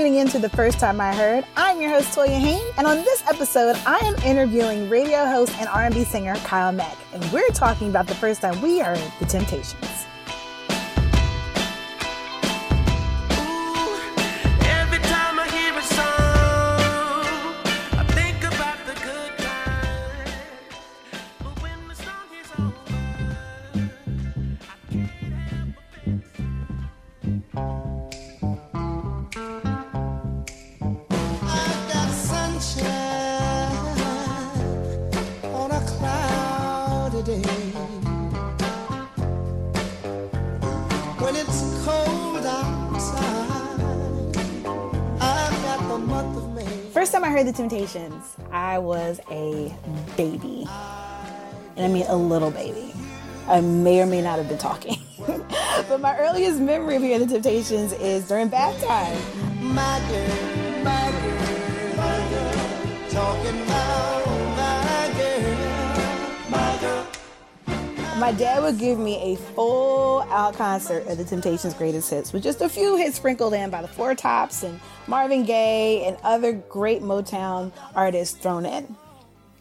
tuning in to the first time I heard. I'm your host Toya Hain, and on this episode, I am interviewing radio host and R&B singer Kyle Maack, and we're talking about the first time we heard The Temptations. The Temptations, I was a baby. And I mean a little baby. I may or may not have been talking. but my earliest memory of hearing the Temptations is during bath time. My girl, my girl, my girl, talking about My dad would give me a full out concert of the Temptations' greatest hits with just a few hits sprinkled in by the Four Tops and Marvin Gaye, and other great Motown artists thrown in.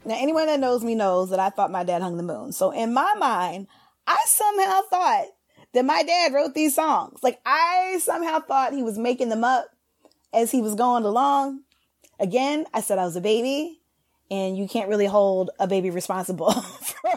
Now, anyone that knows me knows that I thought my dad hung the moon. So in my mind, I somehow thought that my dad wrote these songs. Like I somehow thought he was making them up as he was going along. Again, I said I was a baby and you can't really hold a baby responsible for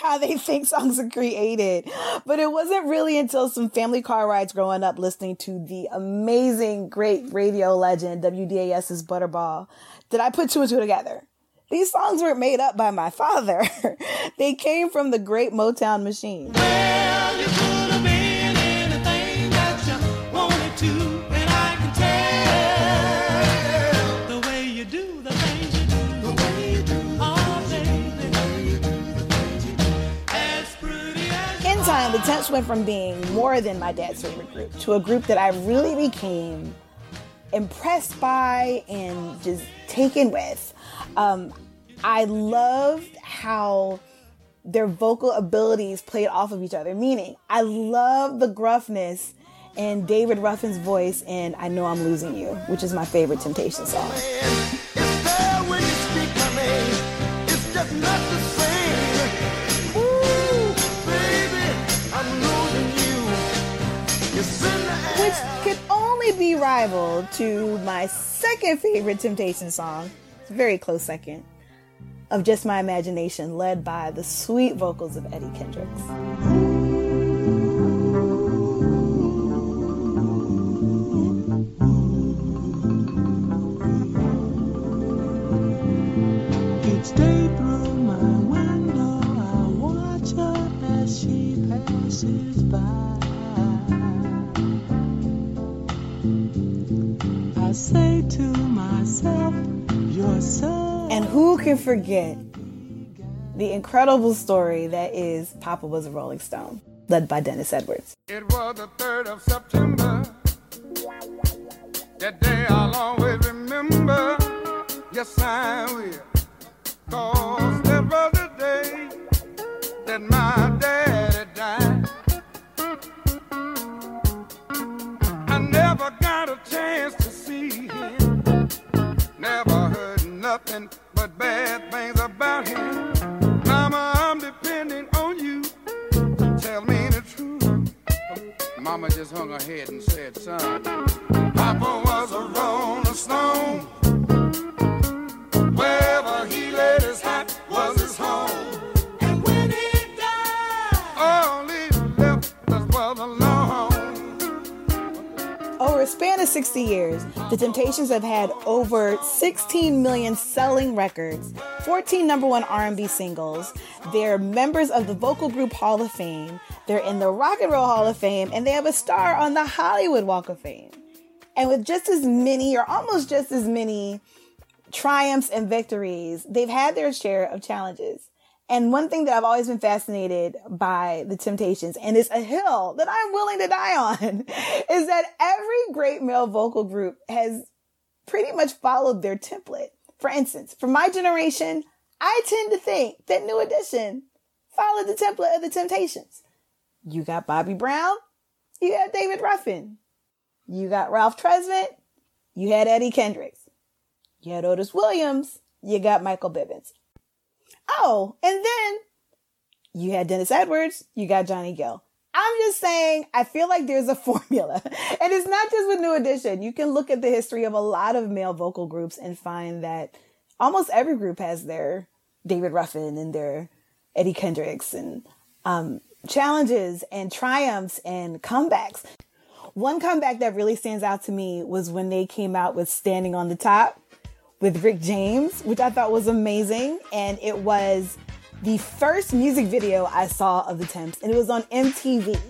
how they think songs are created. But it wasn't really until some family car rides growing up listening to the amazing, great radio legend WDAS's Butterball that I put two and two together. These songs weren't made up by my father. they came from the great Motown machine. Well, went from being more than my dad's favorite group to a group that I really became impressed by and just taken with. Um, I loved how their vocal abilities played off of each other, meaning I love the gruffness in David Ruffin's voice in I Know I'm Losing You, which is my favorite Temptation song. Which could only be rivaled to my second favorite Temptation song. It's a very close second. Of Just My Imagination, led by the sweet vocals of Eddie Kendricks. Through my window, I watch her as she passes say to myself, you're so. And who can forget the incredible story that is Papa was a Rolling Stone, led by Dennis Edwards. It was the 3rd of September. That day I'll always remember. Yes, I will. Cause that was the day that my daddy died. I never nothing but bad things about him. Mama, I'm depending on you. Tell me the truth. Mama just hung her head and said, son, Papa was a rolling stone. Wherever he laid his hat span of 60 years, the Temptations have had over 16 million selling records, 14 number one R&B singles. They're members of the vocal group Hall of Fame. They're in the Rock and Roll Hall of Fame, and they have a star on the Hollywood Walk of Fame. And with just as many, or almost just as many, triumphs and victories, they've had their share of challenges. And one thing that I've always been fascinated by the Temptations, and it's a hill that I'm willing to die on, is that every great male vocal group has pretty much followed their template. For instance, for my generation, I tend to think that New Edition followed the template of the Temptations. You got Bobby Brown, you got David Ruffin, you got Ralph Tresvant, you had Eddie Kendricks, you had Otis Williams, you got Michael Bivins. Oh, and then you had Dennis Edwards, you got Johnny Gill. I'm just saying, I feel like there's a formula. And it's not just with New Edition. You can look at the history of a lot of male vocal groups and find that almost every group has their David Ruffin and their Eddie Kendricks and um, challenges and triumphs and comebacks. One comeback that really stands out to me was when they came out with Standing on the Top with Rick James, which I thought was amazing. And it was the first music video I saw of the Temps, and it was on MTV.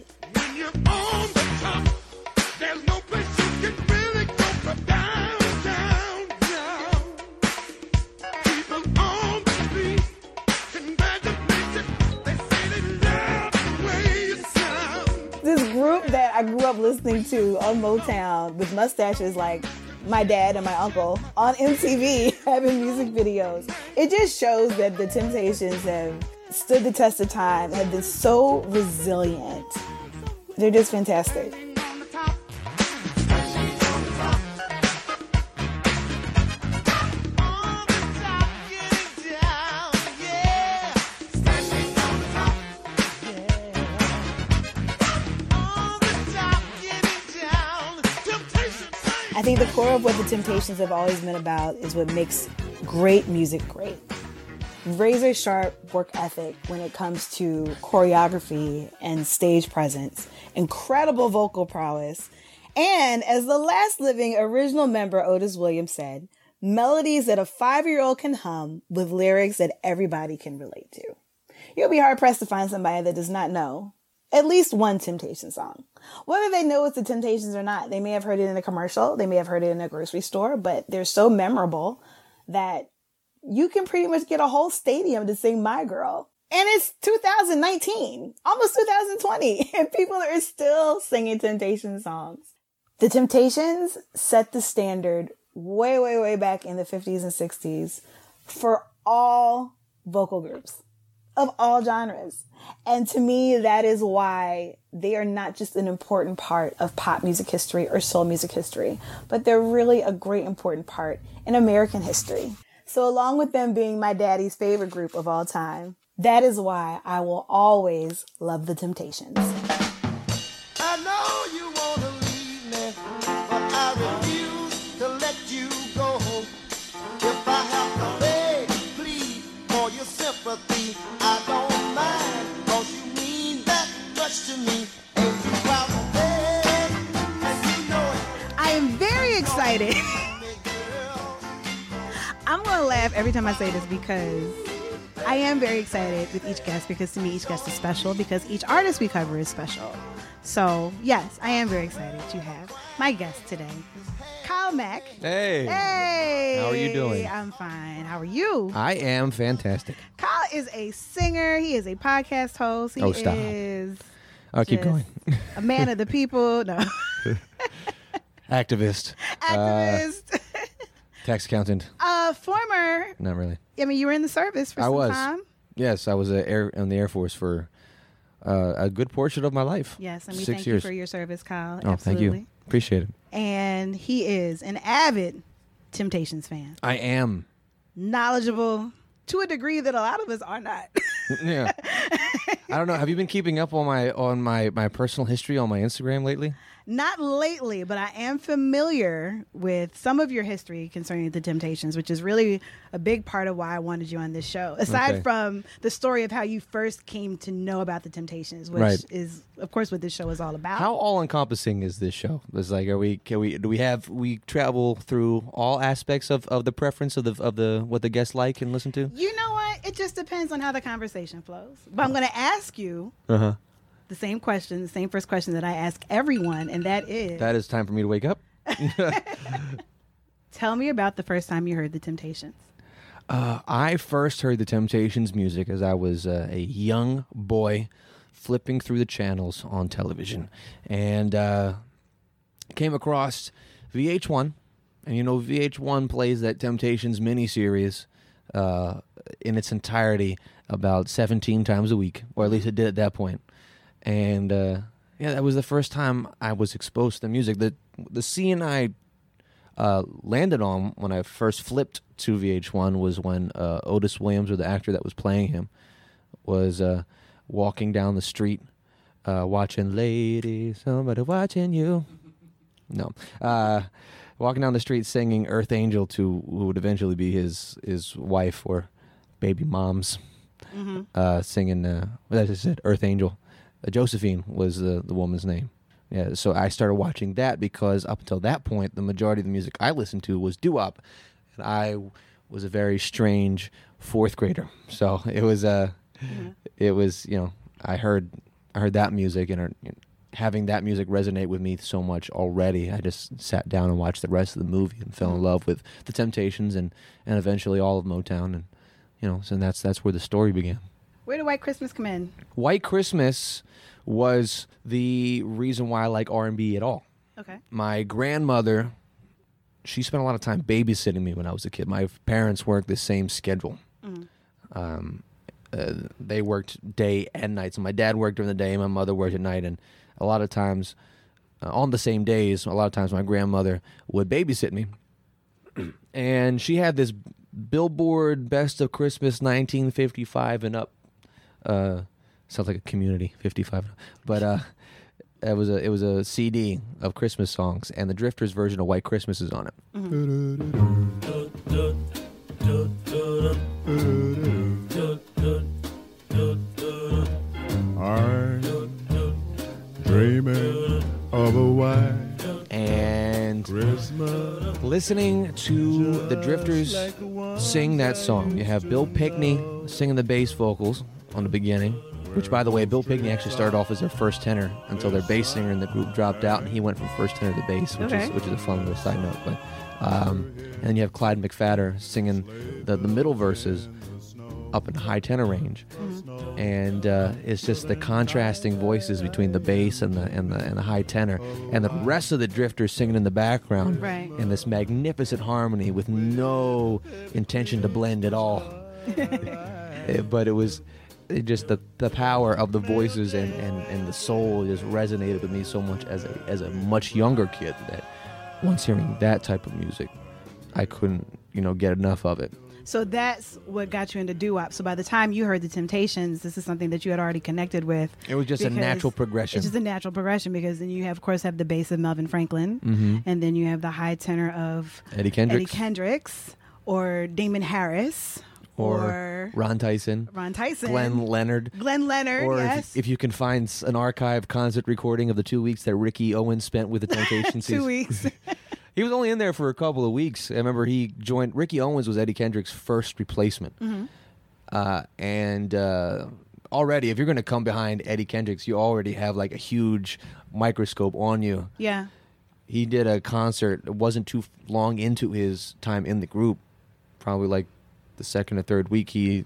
This group that I grew up listening to on Motown with mustaches like my dad and my uncle on MTV having music videos. It just shows that the Temptations have stood the test of time, have been so resilient. They're just fantastic. The core of what the Temptations have always been about is what makes great music great. Razor sharp work ethic when it comes to choreography and stage presence, incredible vocal prowess, and as the last living original member Otis Williams said, melodies that a five year old can hum with lyrics that everybody can relate to. You'll be hard pressed to find somebody that does not know at least one Temptation song. Whether they know it's the Temptations or not, they may have heard it in a commercial, they may have heard it in a grocery store, but they're so memorable that you can pretty much get a whole stadium to sing My Girl. And it's 2019, almost 2020, and people are still singing Temptation songs. The Temptations set the standard way, way, way back in the 50s and 60s for all vocal groups of all genres. And to me, that is why they are not just an important part of pop music history or soul music history, but they're really a great important part in American history. So along with them being my daddy's favorite group of all time, that is why I will always love the Temptations. To laugh every time I say this because I am very excited with each guest because to me each guest is special because each artist we cover is special. So, yes, I am very excited to have my guest today, Kyle Maack. Hey. Hey. How are you doing? I'm fine. How are you? I am fantastic. Kyle is a singer. He is a podcast host. He Oh, stop. is I'll keep going. a man of the people. No, Activist. activist. Uh, Tax accountant. Uh, former. Not really. I mean, you were in the service for I some was. time. Yes, I was a air in the Air Force for uh, a good portion of my life. Yes, and we Six thank years. you for your service, Kyle. oh, Absolutely. thank you. Appreciate it. And he is an avid Temptations fan, I am. knowledgeable to a degree that a lot of us are not. yeah. I don't know. Have you been keeping up on my on my my personal history on my Instagram lately? Not lately, but I am familiar with some of your history concerning the Temptations, which is really a big part of why I wanted you on this show. Aside Okay. from the story of how you first came to know about the Temptations, which Right. is, of course, what this show is all about. How all encompassing is this show? It's like, are we? Can we? Do we have? We travel through all aspects of, of the preference of the of the what the guests like and listen to. You know what? It just depends on how the conversation flows. But I'm going to ask you Uh huh. The same question, the same first question that I ask everyone, and that is That is time for me to wake up. tell me about the first time you heard the Temptations. Uh, I first heard the Temptations music as I was uh, a young boy flipping through the channels on television and uh, came across VH1. And you know, VH1 plays that Temptations miniseries uh, in its entirety about 17 times a week, or at least it did at that point. And uh, yeah, that was the first time I was exposed to the music. The, the CNI uh, landed on when I first flipped to VH1 was when uh, Otis Williams, or the actor that was playing him, was uh, walking down the street, uh, watching "Lady, Somebody Watching You." No, uh, walking down the street singing "Earth Angel" to who would eventually be his his wife or baby mom's, uh, singing. Uh, as I said, "Earth Angel." Uh, Josephine was the the woman's name. Yeah, so I started watching that because up until that point, the majority of the music I listened to was doo wop, and I was a very strange fourth grader. So it was uh, it was you know I heard I heard that music and uh, having that music resonate with me so much already, I just sat down and watched the rest of the movie and fell in love with the Temptations and and eventually all of Motown and you know so that's that's where the story began. Where did White Christmas come in? White Christmas was the reason why I like R&B at all. Okay. My grandmother, she spent a lot of time babysitting me when I was a kid. My parents worked the same schedule. Um, uh, they worked day and night. So my dad worked during the day, my mother worked at night, and a lot of times uh, on the same days, a lot of times my grandmother would babysit me. and she had this Billboard Best of Christmas 1955 and up. Uh, sounds like a community 55, but uh, it was a it was a CD of Christmas songs, and the Drifters version of White Christmas is on it. I'm dreaming of a white And Christmas. listening to the Drifters sing that song, you have Bill Pinkney singing the bass vocals on the beginning. Which, by the way, Bill Pinkney actually started off as their first tenor until their bass singer in the group dropped out, and he went from first tenor to bass, which Okay. is which is a fun little side note. But um, and then you have Clyde McPhatter singing the the middle verses up in the high tenor range, and uh, it's just the contrasting voices between the bass and the and the and the high tenor, and the rest of the Drifters singing in the background Right. in this magnificent harmony with no intention to blend at all. But it was it just the, the power of the voices and, and, and the soul just resonated with me so much as a as a much younger kid that once hearing that type of music, I couldn't you know get enough of it. So that's what got you into doo wop. So by the time you heard the Temptations, this is something that you had already connected with. It was just a natural progression. It's just a natural progression because then you have, of course, have the bass of Melvin Franklin, Mhm. and then you have the high tenor of Eddie Kendricks Eddie Kendricks or Damon Harris or, Ron Tyson, Ron Tyson, Glenn Leonard. Glenn Leonard. Or if- yes, if, you can find an archive concert recording of the two weeks that Ricky Owens spent with the Temptations, two weeks. He was only in there for a couple of weeks. I remember he joined. Ricky Owens was Eddie Kendrick's first replacement, Mm-hmm. uh, and uh, already, if you're going to come behind Eddie Kendricks, you already have like a huge microscope on you. yeah. He did a concert. It wasn't too long into his time in the group, probably like the second or third week. He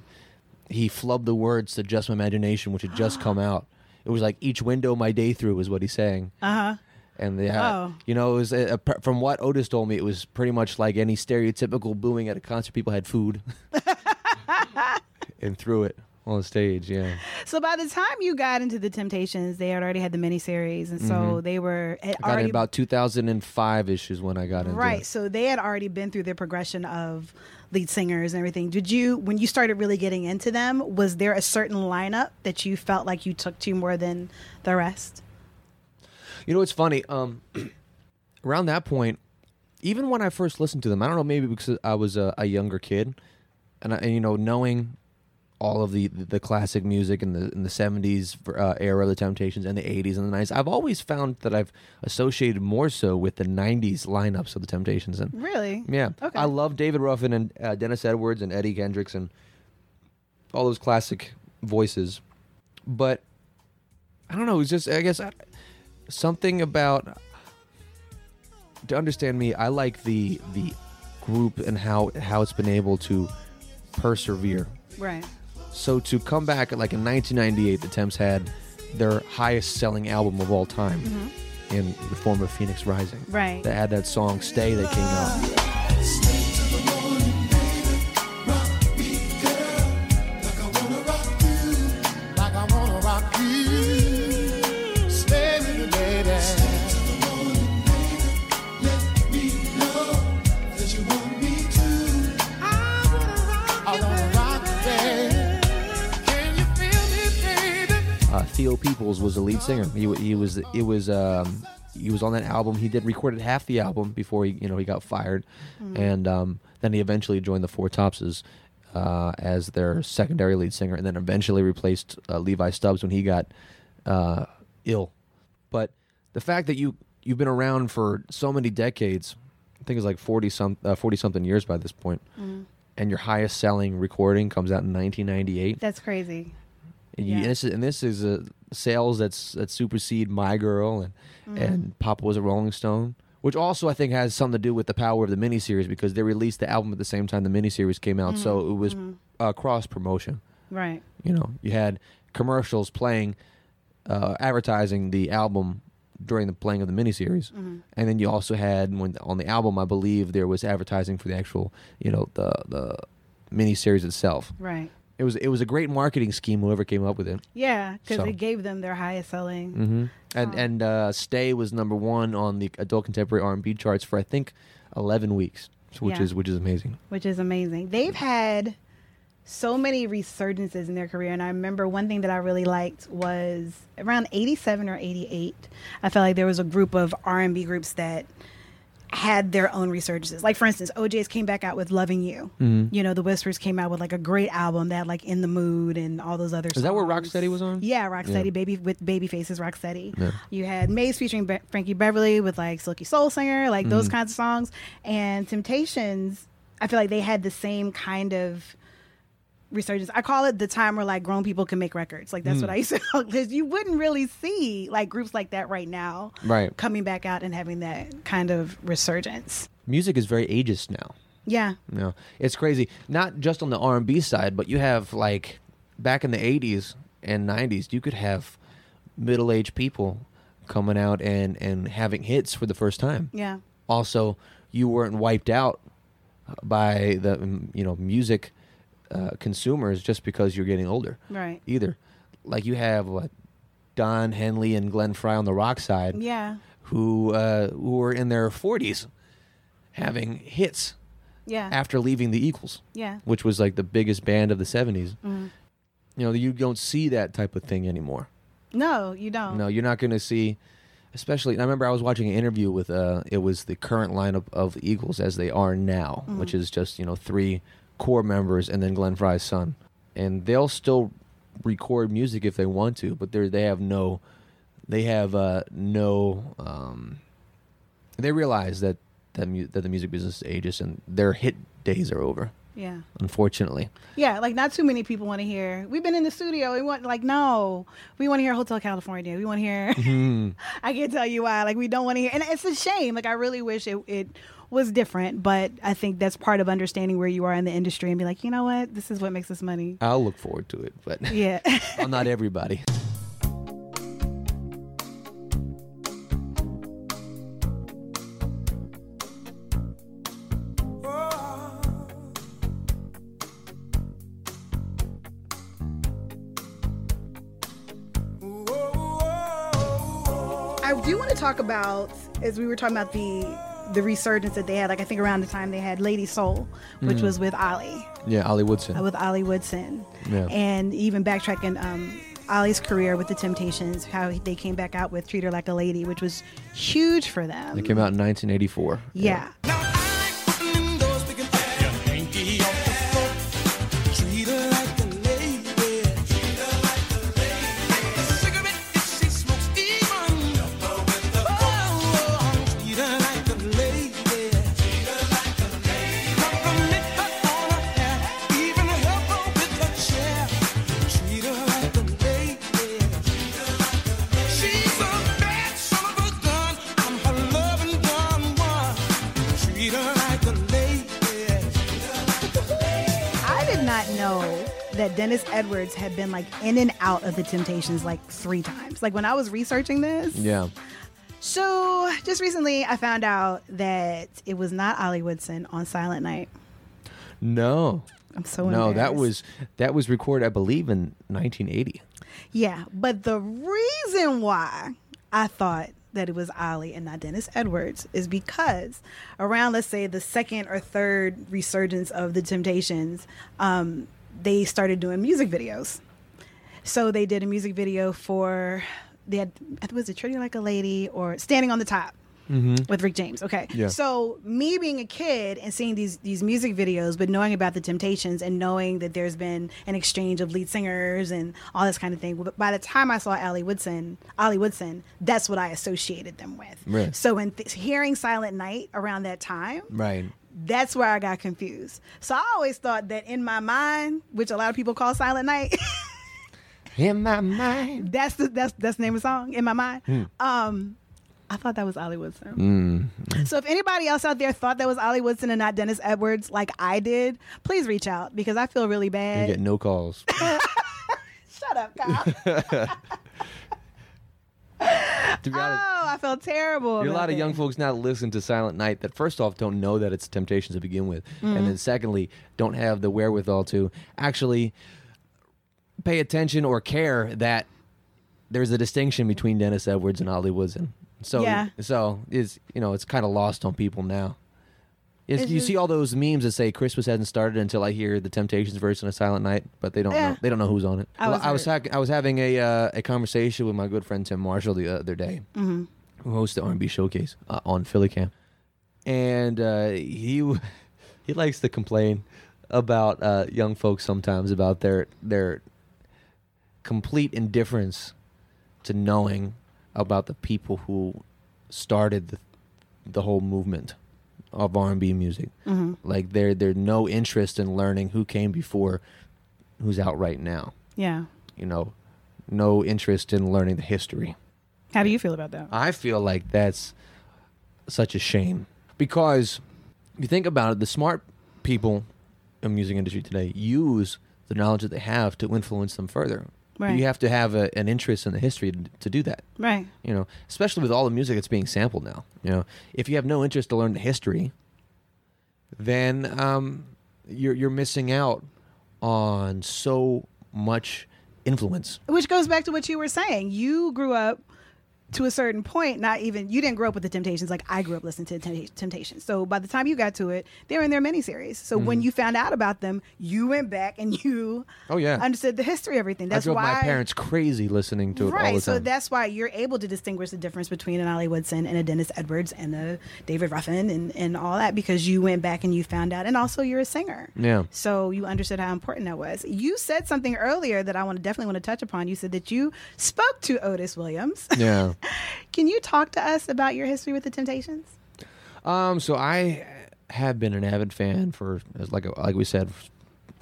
he flubbed the words to "Just My Imagination," which had just come out. It was like each window my day through is what he's saying. Uh huh. and yeah, Oh. you know, it was a, a- from what Otis told me, it was pretty much like any stereotypical booing at a concert. People had food and threw it on stage. Yeah, So by the time you got into the Temptations, they had already had the miniseries, and so they were had Mm-hmm. I got already in about 2005 issues when I got into right. it. So they had already been through their progression of lead singers and everything. Did you, when you started really getting into them, was there a certain lineup that you felt like you took to more than the rest? You know, it's funny. Um, around that point, even when I first listened to them, I don't know, maybe because I was a, a younger kid, and, I, and you know, knowing all of the the classic music in the in the seventies uh, era of the Temptations and the eighties and the nineties, I've always found that I've associated more so with the nineties lineups of the Temptations and. Really? Yeah, Okay. I love David Ruffin and uh, Dennis Edwards and Eddie Kendricks and all those classic voices, but I don't know. It's just I guess I, something about to understand me. I like the the group and how how it's been able to persevere. Right. So to come back at like in 1998, the Temps had their highest selling album of all time mm-hmm. in the form of Phoenix Rising. Right. They had that song "Stay" that came out. Theo Peoples was the lead singer. He, he was it was um, he was on that album. He did recorded half the album before he you know he got fired, and um, then he eventually joined the Four Topses uh, as their secondary lead singer, and then eventually replaced uh, Levi Stubbs when he got uh, ill. But the fact that you you've been around for so many decades, I think it's like forty some uh, forty something years by this point, and your highest selling recording comes out in 1998. That's crazy. And, you, Yeah. and this is, and this is uh, sales that's that supersede My Girl and Mm-hmm. and Papa was a Rolling Stone, which also I think has something to do with the power of the miniseries because they released the album at the same time the miniseries came out, so Mm-hmm. it was uh, cross promotion. Right. You know, you had commercials playing, uh, advertising the album during the playing of the miniseries, Mm-hmm. and then you also had when on the album, I believe there was advertising for the actual, you know, the the miniseries itself. Right. It was it was a great marketing scheme. Whoever came up with it. Yeah, because So- it gave them their highest selling. hmm And Oh. and uh, "Stay" was number one on the adult contemporary R and B charts for I think eleven weeks, which Yeah. is which is amazing. which is amazing. They've had so many resurgences in their career, and I remember one thing that I really liked was around '87 or '88. I felt like there was a group of R and B groups that had their own resurgences. Like for instance, O'Jays came back out with "Loving You." Mm-hmm. You know, the Whispers came out with like a great album that like "In the Mood" and all those other. Is that where songs. Rocksteady was on? Yeah, Rocksteady, Yeah. baby with Babyface's Rocksteady. Yeah. You had Maze featuring Be- Frankie Beverly with like Silky Soul Singer, like Mm-hmm. those kinds of songs. And Temptations, I feel like they had the same kind of resurgence. I call it the time where like grown people can make records. Like Mm. that's what I used to because you wouldn't really see like groups like that right now Right. coming back out and having that kind of resurgence. Music is very ageist now. Yeah. You know, it's crazy. Not just on the R and B side, but you have like back in the '80s and '90s, you could have middle-aged people coming out and and having hits for the first time. Yeah. also you weren't wiped out by the mm, you know music uh, consumers just because you're getting older Right. either like you have what don henley and glenn frey on the rock side Yeah. who uh, who were in their 40s having hits Yeah. after leaving the eagles yeah. which was like the biggest band of the 70s Mhm. you know you don't see that type of thing anymore No, you don't. no, you're not going to see. Especially, I remember I was watching an interview with. Uh, it was the current lineup of the Eagles as they are now, which is just you know three core members and then Glenn Frey's son, and they'll still record music if they want to, but they they have no, they have uh, no. Um, they realize that that mu- that the music business is ageist and their hit days are over. Yeah. Unfortunately, Yeah, like not too many people want to hear. We've been in the studio. We want like no, we want to hear Hotel California. We want to hear. Hmm. I can't tell you why. Like we don't want to hear, and it's a shame. Like I really wish it it was different, but I think that's part of understanding where you are in the industry and be like, you know what, this is what makes us money. I'll look forward to it, but Yeah. I'm not everybody. I do want to talk about as we were talking about the the resurgence that they had. Like I think around the time they had Lady Soul, which was with Ollie. Yeah, Ollie Woodson. uh, with Ollie Woodson. Yeah. And even backtracking um, Ollie's career with the Temptations, how they came back out with Treat Her Like a Lady, which was huge for them. It came out in 1984. yeah. Now that Dennis Edwards had been like in and out of the Temptations like three times. Like when I was researching this. Yeah. So just recently I found out that it was not Ollie Woodson on Silent Night. No. I'm so No, that was that was recorded, I believe, in 1980. Yeah, but the reason why I thought that it was Ollie and not Dennis Edwards is because around, let's say, the second or third resurgence of the Temptations, um, they started doing music videos. So they did a music video for they had was it Treating Like a Lady or Standing on the Top mm-hmm. with Rick James. Okay. Yeah. So me being a kid and seeing these these music videos, but knowing about the Temptations and knowing that there's been an exchange of lead singers and all this kind of thing. But by the time I saw Ollie Woodson, Ollie Woodson, that's what I associated them with. Right. So when th- hearing Silent Night around that time, Right. That's where I got confused. So I always thought that in my mind, which a lot of people call Silent Night, In my mind. that's the that's that's the name of the song in my mind. Um, I thought that was Ollie Woodson. So if anybody else out there thought that was Ollie Woodson and not Dennis Edwards, like I did, please reach out because I feel really You bad. get no calls. Shut up, Kyle. to be honest, oh, I felt terrible. There are a lot of young folks now that listen to Silent Night that first off don't know that it's Temptations to begin with, and mm-hmm. then secondly don't have the wherewithal to actually pay attention or care that there's a distinction between Dennis Edwards and Ollie Woodson. So Yeah. so is you know it's kind of lost on people now. It's, It's you just- see all those memes that say Christmas hasn't started until I hear the Temptations verse version of Silent Night, but they don't Yeah. know they don't know who's on it. I Well, was I was hac- I was having a uh, a conversation with my good friend Tim Marshall the other day, Mm-hmm. who hosts the R&B showcase uh, on PhillyCAM, and uh, he he likes to complain about uh, young folks sometimes about their their complete indifference to knowing about the people who started the, the whole movement of R&B music. Mm-hmm. Like there there's no interest in learning who came before who's out right now. Yeah. You know, no interest in learning the history. How do you feel about that? I feel like that's such a shame because if you think about it, the smart people in the music industry today use the knowledge that they have to influence them further. But Right. you have to have a, an interest in the history to, to do that. Right. You know, especially with all the music that's being sampled now. You know, if you have no interest to learn the history, then um, you're you're missing out on so much influence. Which goes back to what you were saying. You grew up to a certain point, not even you didn't grow up with the Temptations like I grew up listening to the Temptations. So by the time you got to it, they were in their miniseries. So Mm-hmm. when you found out about them, you went back and you Oh yeah, understood the history of everything. That's I drove why my parents crazy listening to it all right. So that's why you're able to distinguish the difference between an Ollie Woodson and a Dennis Edwards and a David Ruffin and, and all that because you went back and you found out. And also you're a singer. yeah. So you understood how important that was. You said something earlier that I want to definitely want to touch upon. You said that you spoke to Otis Williams. Yeah. Can you talk to us about your history with the Temptations? Um. So I have been an avid fan for, like like we said,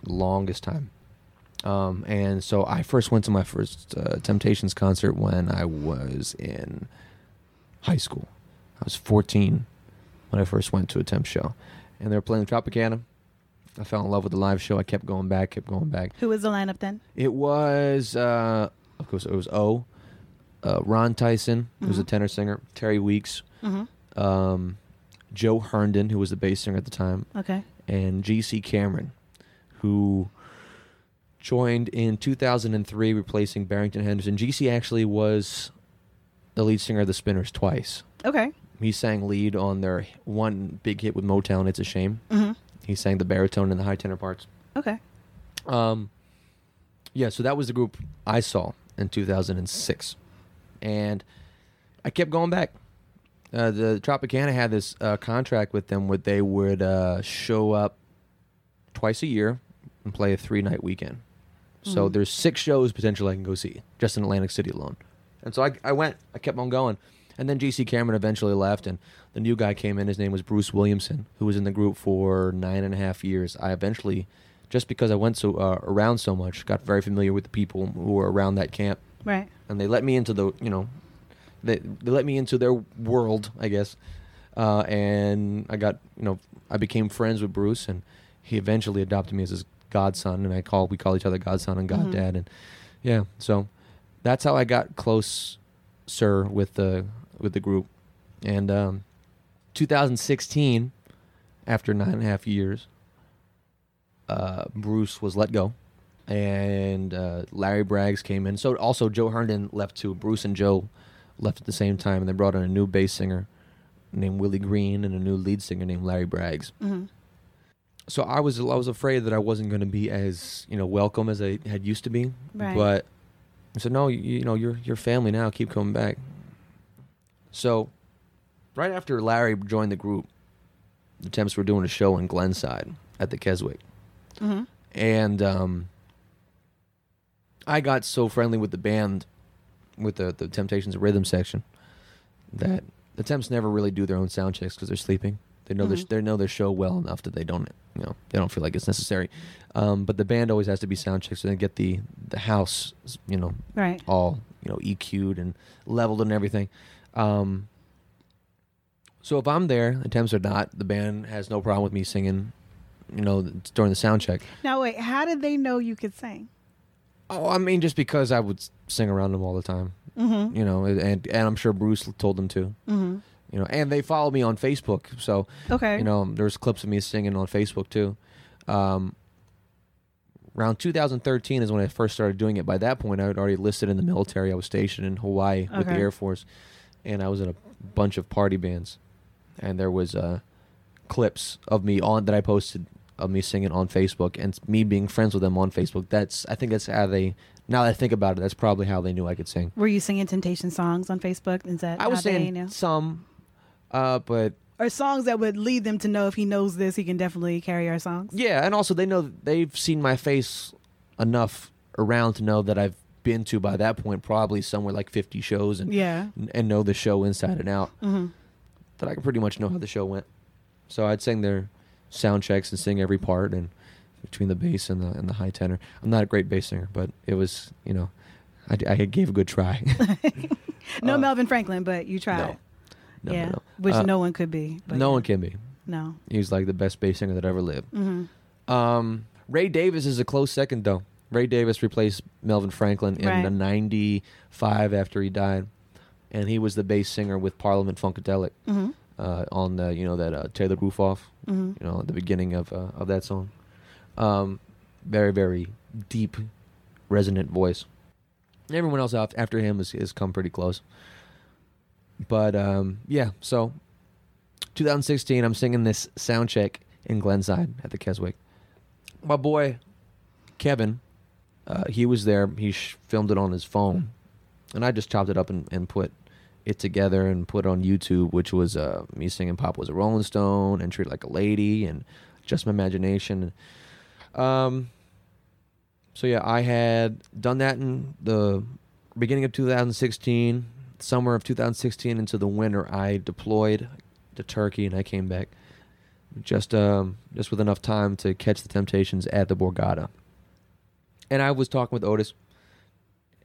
longest time. Um. And so I first went to my first uh, Temptations concert when I was in high school. I was 14 when I first went to a Temp show, and they were playing Tropicana. I fell in love with the live show. I kept going back, kept going back. Who was the lineup then? It was, uh, of course, it was O, uh, Ron Tyson, who was a tenor singer, Terry Weeks, Mm-hmm. um, Joe Herndon, who was the bass singer at the time, Okay. and G.C. Cameron, who joined in 2003, replacing Barrington Henderson. G.C. actually was the lead singer of the Spinners twice. Okay. He sang lead on their one big hit with Motown, "It's a Shame." Mm-hmm. He sang the baritone and the high tenor parts. Okay. Um, yeah, so that was the group I saw in 2006, and I kept going back. Uh, the Tropicana had this uh, contract with them where they would uh, show up twice a year and play a three night weekend. So Mhm. there's six shows potentially I can go see just in Atlantic City alone. And so I, I went, I kept on going. And then GC Cameron eventually left, and the new guy came in. His name was Bruce Williamson, who was in the group for nine and a half years. I eventually, just because I went so uh, around so much, got very familiar with the people who were around that camp, Right. And they let me into the, you know, they they let me into their world, I guess. Uh, and I got, you know, I became friends with Bruce, and he eventually adopted me as his godson, and I call we call each other godson and Mhm. goddad, and yeah, so that's how I got close, sir, with the with the group, and um, 2016, after nine and a half years, uh, Bruce was let go, and uh, Larry Braggs came in. So also Joe Herndon left too. Bruce and Joe left at the same time, and they brought in a new bass singer named Willie Green and a new lead singer named Larry Braggs. Mm-hmm. So I was I was afraid that I wasn't going to be as you know welcome as I had used to be, Right. but I said, "No, you, you know, you're you're family now. Keep coming back." So, right after Larry joined the group, the Temps were doing a show in Glenside at the Keswick, Mm-hmm. and um, I got so friendly with the band, with the the Temptations rhythm section, that the Temps never really do their own sound checks because they're sleeping. They know their Mhm. they know their show well enough that they don't you know they don't feel like it's necessary. Um, but the band always has to be sound checked so they get the the house you know Right. all you know EQ'd and leveled and everything. Um, so if I'm there, the Temps are not, the band has no problem with me singing, you know, during the sound check. Now wait, how did they know you could sing? Oh, I mean, just because I would sing around them all the time, Mm-hmm. you know, and and I'm sure Bruce told them to, Mm-hmm. you know, and they follow me on Facebook, so Okay. you know, there's clips of me singing on Facebook too. Um, around 2013 is when I first started doing it. By that point, I had already listed in the military. I was stationed in Hawaii with the Air Force, and I was in a bunch of party bands. And there was uh, clips of me on that I posted of me singing on Facebook and me being friends with them on Facebook. That's I think that's how they. Now that I think about it, that's probably how they knew I could sing. Were you singing Temptation songs on Facebook? Is that I was saying some, uh, but Or songs that would lead them to know if he knows this, he can definitely carry our songs. Yeah, and also they know they've seen my face enough around to know that I've been to by that point probably somewhere like 50 shows and Yeah. and know the show inside and out. Mm-hmm. That I can pretty much know how the show went. So I'd sing their sound checks and sing every part and between the bass and the and the high tenor. I'm not a great bass singer, but it was you know I, I gave a good try. No Uh, Melvin Franklin, but you tried. no, yeah. no. Which Uh, no one could be. No yeah. one can be. No. He's like the best bass singer that ever lived. Mm-hmm. Um, Ray Davis is a close second, though. Ray Davis replaced Melvin Franklin in Right. the '95 after he died, and he was the bass singer with Parliament Funkadelic Mm-hmm. Uh, on the you know that uh, Tear the Roof Off, Mm-hmm. you know, at the beginning of uh, of that song. Um, very very deep, resonant voice. Everyone else af- after him has, has come pretty close. But um, yeah, so 2016, I'm singing this sound check in Glenside at the Keswick. My boy Kevin, uh, he was there. He sh- filmed it on his phone, and I just chopped it up and, and put it together and put on YouTube, which was uh, me singing "Pop Was a Rolling Stone" and "Treat Like a Lady" and "Just My Imagination." Um, so yeah, I had done that in the beginning of 2016, summer of 2016 into the winter. I deployed to Turkey and I came back just um just with enough time to catch the Temptations at the Borgata. And I was talking with Otis,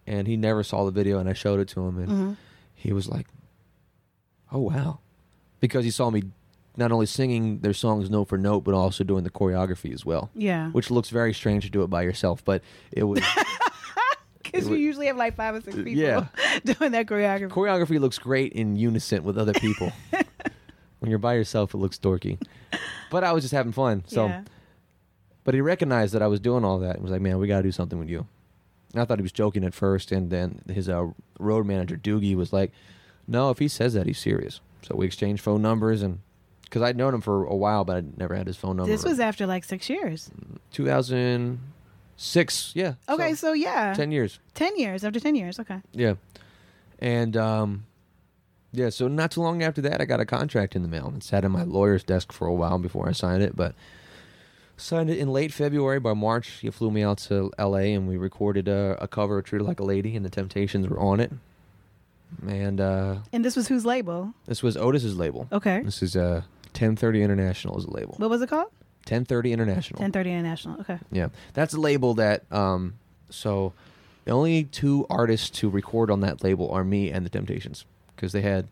and he never saw the video, and I showed it to him, and Mm-hmm. He was like, "Oh wow," because he saw me not only singing their songs note for note, but also doing the choreography as well, Yeah. which looks very strange to do it by yourself, but it was. Because you usually have like five or six people Yeah. doing that choreography. choreography looks great in unison with other people. when you're by yourself, it looks dorky. But I was just having fun. So, yeah. but he recognized that I was doing all that and was like, "Man, we got to do something with you." And I thought he was joking at first, and then his uh, road manager Doogie was like, "No, if he says that, he's serious." So we exchanged phone numbers, and because I'd known him for a while, but I'd never had his phone number. This was after like six years. 2006. Yeah. Okay, so, yeah. ten years. 10 years. After 10 years. Okay. Yeah. And um yeah, so not too long after that I got a contract in the mail and sat in my lawyer's desk for a while before I signed it, but signed it in late February. By March, he flew me out to LA and we recorded a, a cover of Treated Like a Lady and the Temptations were on it. And uh And this was whose label? this was Otis's label. Okay. This is uh 1030 International is the label. What was it called? 1030 International. 1030 International. Okay. Yeah, that's a label that. Um, so the only two artists to record on that label are me and the Temptations because they had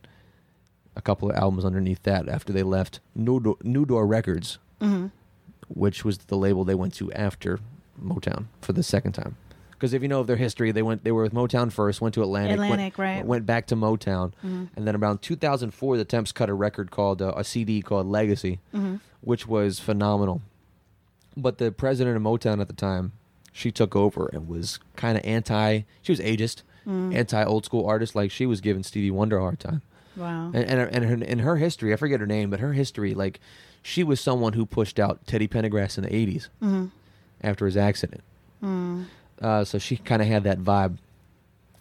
a couple of albums underneath that after they left New Door, New Door Records, Mm-hmm. Which was the label they went to after Motown for the second time. Because if you know of their history, they went they were with Motown first, went to Atlantic, Atlantic, went, right. went back to Motown, Mhm. and then around 2004, the Temps cut a record called uh, a CD called Legacy, Mm-hmm. which was phenomenal. But the president of Motown at the time, she took over and was kind of anti. She was ageist, Mm. anti old school artist. Like she was giving Stevie Wonder a hard time. Wow. And and, and her, in her history, I forget her name, but her history, like she was someone who pushed out Teddy Pendergrass in the '80s Mm-hmm. after his accident. Mm. Uh, so she kind of had that vibe.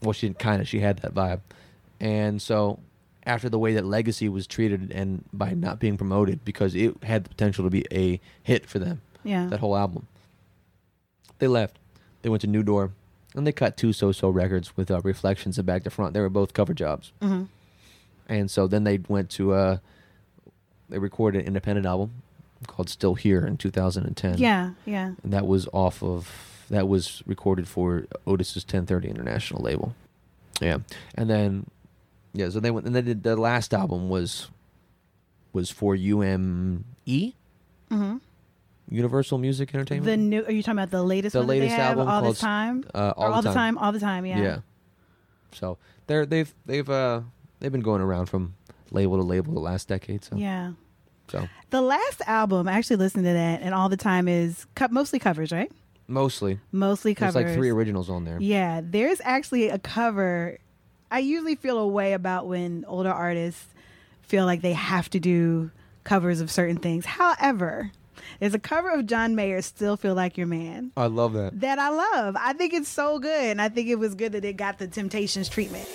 Well, she didn't kind of she had that vibe, and so after the way that Legacy was treated and by not being promoted because it had the potential to be a hit for them, Yeah. that whole album, they left. They went to New Door, and they cut two so-so records with uh, Reflections and Back to Front. They were both cover jobs, hmm and so then they went to uh, they recorded an independent album called Still Here in 2010. Yeah. Yeah. and that was off of that was recorded for Otis's 1030 International label. Yeah, and then yeah, so they went and they did the last album was was for UME hmm Universal Music Entertainment. The new. Are you talking about the latest The latest they have album all called this time? uh, Or all, the time. All the time. Yeah. Yeah. So they're they've they've uh they've been going around from label to label the last decade. So Yeah. so The last album, I actually listened to that, and all the time is co- mostly covers, right? mostly Mostly there's covers. like three originals on there. Yeah, there's actually a cover. I usually feel a way about when older artists feel like they have to do covers of certain things. However, there's a cover of John Mayer, "Still Feel Like Your Man" I love that. that I love. I think it's so good, and I think it was good that it got the Temptations treatment.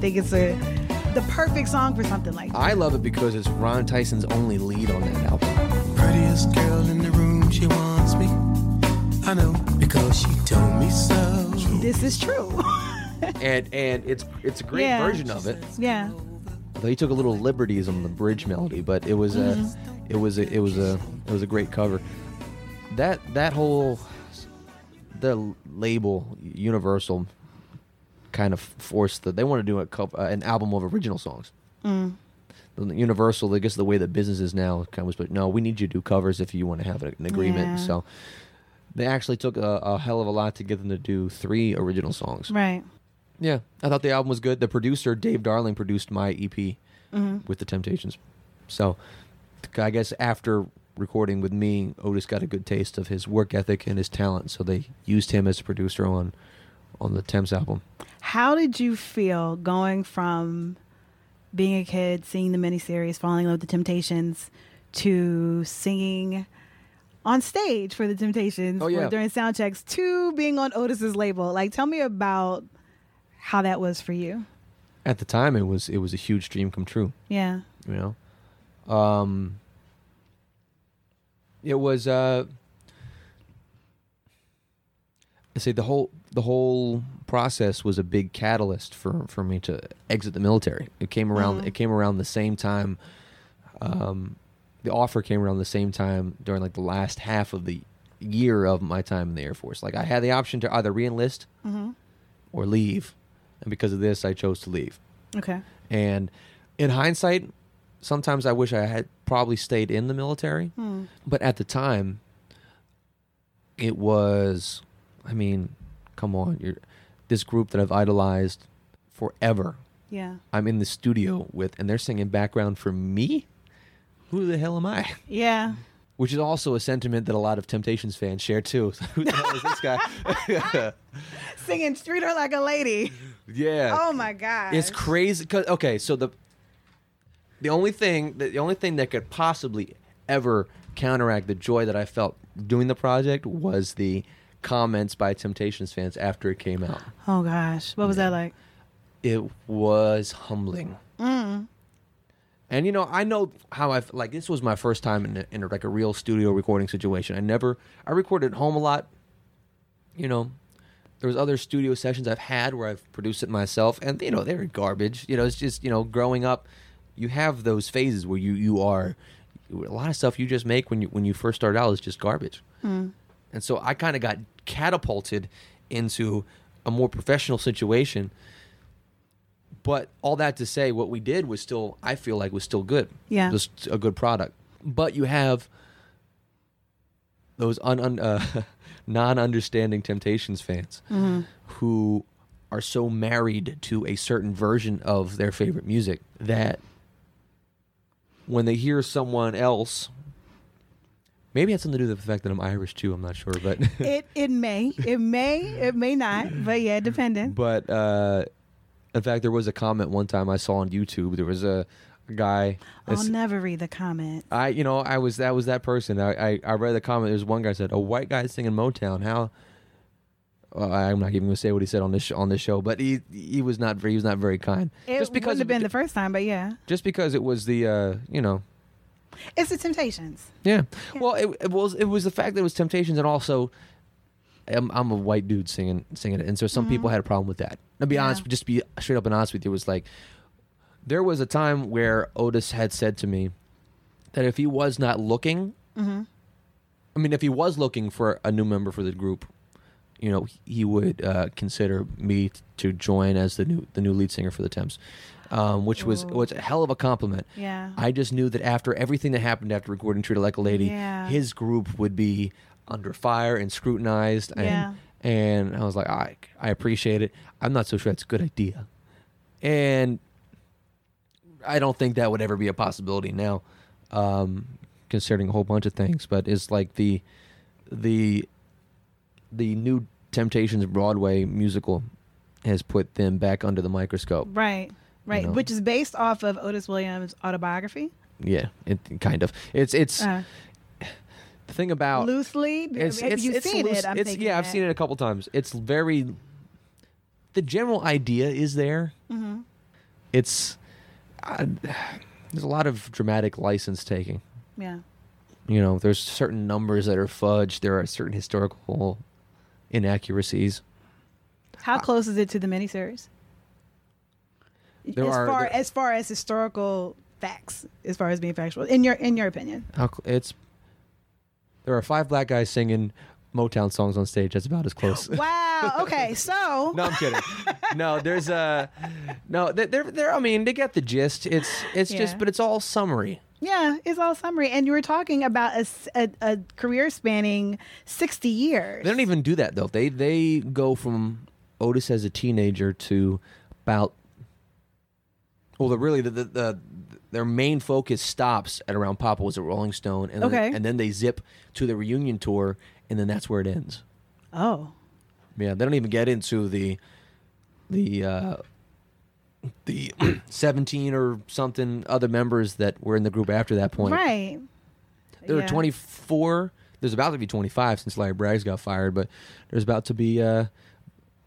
Think it's a the perfect song for something like that. I love it because it's Ron Tyson's only lead on that album. Prettiest girl in the room, she wants me. I know because she told me so. This is true. and and it's it's a great Yeah. version of it. yeah. Though he took a little liberties on the bridge melody, but it was a mm-hmm. it was a, it was a it was a great cover. That that whole the label Universal kind of forced that they want to do a co- uh, an album of original songs. Mm. Universal, I guess the way that business is now, kind of was, but no, we need you to do covers if you want to have an agreement. Yeah. So they actually took a, a hell of a lot to get them to do three original songs. Right. Yeah, I thought the album was good. The producer Dave Darling produced my EP with the Temptations. So, I guess after recording with me, Otis got a good taste of his work ethic and his talent, so they used him as a producer on on the Temps album. How did you feel going from being a kid, seeing the miniseries, falling in love with the Temptations, to singing on stage for the Temptations Oh, yeah. or during sound checks, to being on Otis's label? Like, tell me about how that was for you. At the time, it was it was a huge dream come true. Yeah. You know, um, it was. Uh, I say the whole the whole process was a big catalyst for, for me to exit the military. It came around. Mhm. It came around the same time. Um, the offer came around the same time during like the last half of the year of my time in the Air Force. Like I had the option to either reenlist Mm-hmm. or leave, and because of this, I chose to leave. Okay. And in hindsight, sometimes I wish I had probably stayed in the military. Hmm. But at the time, it was, I mean, come on, you're this group that I've idolized forever. Yeah. I'm in the studio with, and they're singing background for me. Who the hell am I? Yeah. Which is also a sentiment that a lot of Temptations fans share too. Who the hell is this guy? Singing Treat Her Like a Lady. yeah. Oh my God. It's crazy. Cause, okay, so the the only thing the only thing that could possibly ever counteract the joy that I felt doing the project was the comments by Temptations fans after it came out. Oh gosh. What was that like? It was humbling. Mm. And you know, I know how I've like. This was my first time in, a, in a, like a real studio recording situation. I never, I recorded at home a lot. You know, there was other studio sessions I've had where I've produced it myself, and you know they're garbage. You know, it's just you know, growing up, you have those phases where you you are a lot of stuff you just make when you when you first start out is just garbage. And so I kind of got catapulted into a more professional situation. But all that to say, what we did was still, I feel like, was still good. Yeah. Was a good product. But you have those un, un, uh, non-understanding Temptations fans who are so married to a certain version of their favorite music that when they hear someone else. Maybe it had something to do with the fact that I'm Irish too. I'm not sure, but It it may, it may, it may not, but yeah, depending. but uh, in fact, there was a comment one time I saw on YouTube. There was a, guy. I'll never read the comment. I you know I was that was that person. I I, I read the comment. There's one guy said a white guy singing Motown. How? Well, I'm not even going to say what he said on this sh- on this show, but he he was not very he was not very kind. It just because wouldn't have been the first time, but yeah, just because it was the uh, you know it's the Temptations. yeah. Well, it, it was it was the fact that it was Temptations, and also I'm, I'm a white dude singing singing it, and so some people had a problem with that. I'll be Mm-hmm. Yeah. honest, just be straight up and honest with you. It was like there was a time where Otis had said to me that if he was not looking, Mm-hmm. I mean, if he was looking for a new member for the group, you know, he would uh, consider me t- to join as the new the new lead singer for the Temps, um, which was Ooh. was a hell of a compliment. Yeah. I just knew that after everything that happened after recording "Treat Her Like a Lady," Yeah. his group would be under fire and scrutinized. And, Yeah. and I was like, I I appreciate it. I'm not so sure that's a good idea, and I don't think that would ever be a possibility now, um, considering a whole bunch of things. But it's like the the the new Temptations Broadway musical has put them back under the microscope. Right, right, know. which is based off of Otis Williams' autobiography. Yeah, it kind of. It's it's Uh, the thing about loosely, it's it's, you it's seen loose- it? I'm it's yeah, I've seen it a couple times. It's very the general idea is there. Mm-hmm. It's uh, there's a lot of dramatic license taking. Yeah, You know, there's certain numbers that are fudged. There are certain historical inaccuracies. how close is it to the miniseries? There as are- far there- as far as historical facts, as far as being factual, in your in your opinion. How it's there are five black guys singing Motown songs on stage. That's about as close. Wow. Okay. So. No, I'm kidding. no, there's a no. they- They're they're. I mean, they get the gist. It's it's Yeah. just, but it's all summary. Yeah, it's all summary, and you were talking about a a career spanning sixty years. They don't even do that though. They they go from Otis as a teenager to about. Well, the really the, the, the their main focus stops at around Papa was a Rolling Stone, and Okay. then, and then they zip to the reunion tour, and then that's where it ends. Oh. Yeah, they don't even get into the the uh, the seventeen or something other members that were in the group after that point. Right. There Yeah. were twenty four. There's about to be twenty five since Larry Braggs got fired, but there's about to be uh,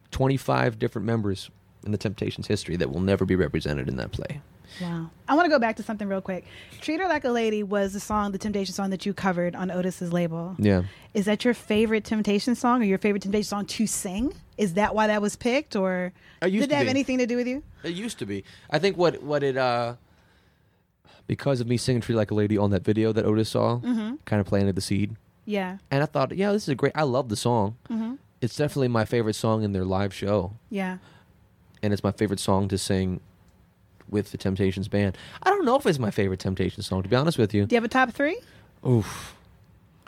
twenty five different members in the Temptations history that will never be represented in that play. Wow. I want to go back to something real quick. Treat Her Like a Lady was the song, the Temptation song that you covered on Otis's label. Yeah. Is that your favorite Temptation song or your favorite Temptation song to sing? Is that why that was picked or used did to that have be. anything to do with you? It used to be. I think what what it uh because of me singing "Treat Her Like a Lady" on that video that Otis saw, Mm-hmm. kind of planted the seed. Yeah. And I thought, yeah, this is a great. I love the song. Mm-hmm. It's definitely my favorite song in their live show, Yeah. And it's my favorite song to sing with the Temptations band. I don't know if it's my favorite Temptations song, to be honest with you. Do you have a top three? Oof.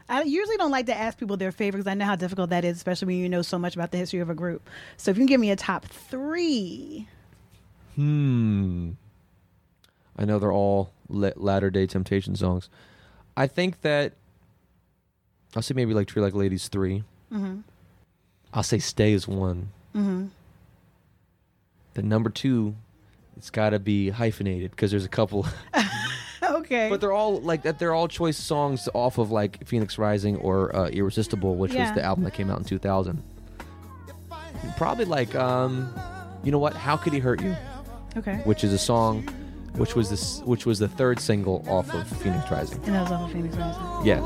I usually don't like to ask people their favorite because I know how difficult that is, especially when you know so much about the history of a group. So if you can give me a top three, Hmm. I know they're all la- latter day Temptation songs. I think that I'll say maybe like Tree Like Ladies" 3 mm-hmm. I'll say "Stay" is one. Mm-hmm. The number two, it's got to be hyphenated because there's a couple. okay. But they're all like that. They're all choice songs off of like Phoenix Rising or uh, Ear-Resistible, which Yeah. was the album that came out in 2000. Probably like, um, you know what? How could he hurt you? okay. Which is a song, which was this, which was the third single off of Phoenix Rising. And that was off of Phoenix Rising. Yeah,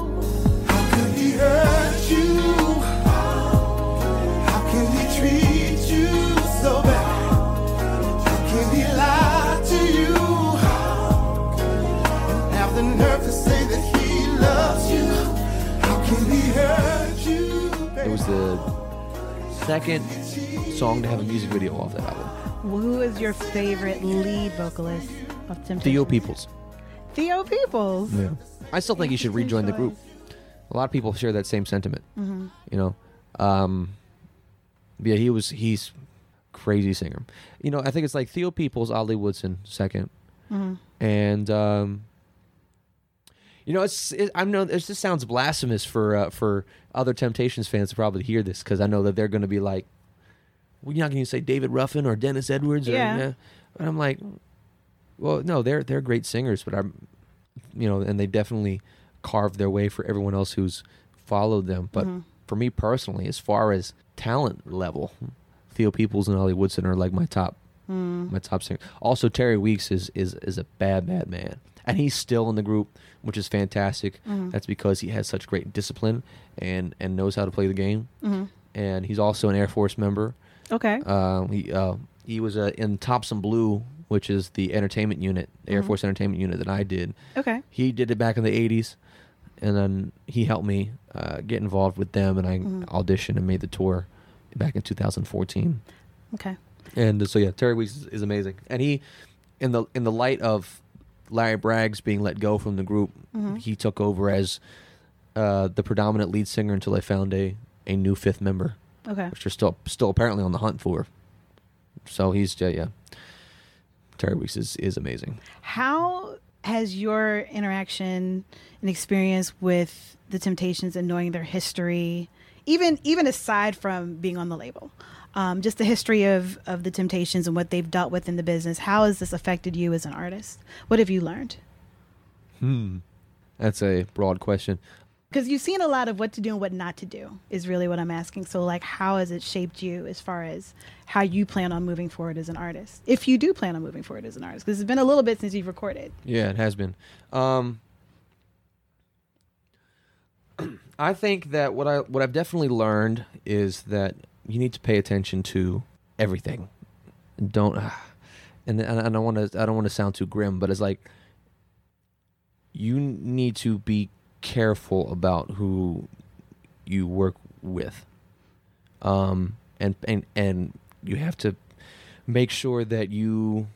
it was the second song to have a music video off that album. Who is your favorite lead vocalist of Temptation? Theo Peoples. Theo Peoples. Yeah, I still think he should rejoin the group. A lot of people share that same sentiment. Mm-hmm. You know, um, yeah, he was he's crazy singer. You know, I think it's like Theo Peoples, Ollie Woodson second, Mm-hmm. and um, You know, it's it, I know this just sounds blasphemous for uh, for other Temptations fans to probably hear this because I know that they're going to be like, "Well, you're not going to say David Ruffin or Dennis Edwards?" Or, Yeah. But I'm like, well, no, they're they're great singers, but I'm, you know, and they definitely carved their way for everyone else who's followed them. But mm-hmm. for me personally, as far as talent level, Theo Peoples and Ollie Woodson are like my top hmm. my top singer. Also, Terry Weeks is is is a bad bad man, and he's still in the group, which is fantastic. That's because he has such great discipline and and knows how to play the game. And he's also an Air Force member. Okay. Uh, he uh, he was uh, in Tops in Blue, which is the entertainment unit, Air Force entertainment unit that I did. okay. He did it back in the '80s, and then he helped me uh, get involved with them, and I auditioned and made the tour back in 2014. Okay. And so yeah, Terry Weeks is, is amazing, and he, in the in the light of Larry Braggs being let go from the group, he took over as uh, the predominant lead singer until they found a a new fifth member, Okay. which they're still still apparently on the hunt for. So he's yeah, yeah. Terry Weeks is is amazing. How has your interaction and experience with the Temptations and knowing their history, even even aside from being on the label, um, just the history of of the Temptations and what they've dealt with in the business, how has this affected you as an artist? What have you learned? Hmm. That's a broad question. Because you've seen a lot of what to do and what not to do is really what I'm asking. So, like, how has it shaped you as far as how you plan on moving forward as an artist, if you do plan on moving forward as an artist? Because it's been a little bit since you've recorded. Yeah, it has been. Um, I think that what I what I've definitely learned is that you need to pay attention to everything. Don't, and, and I don't want to I don't want to sound too grim, but it's like you need to be careful about who you work with, um, and and and you have to make sure that you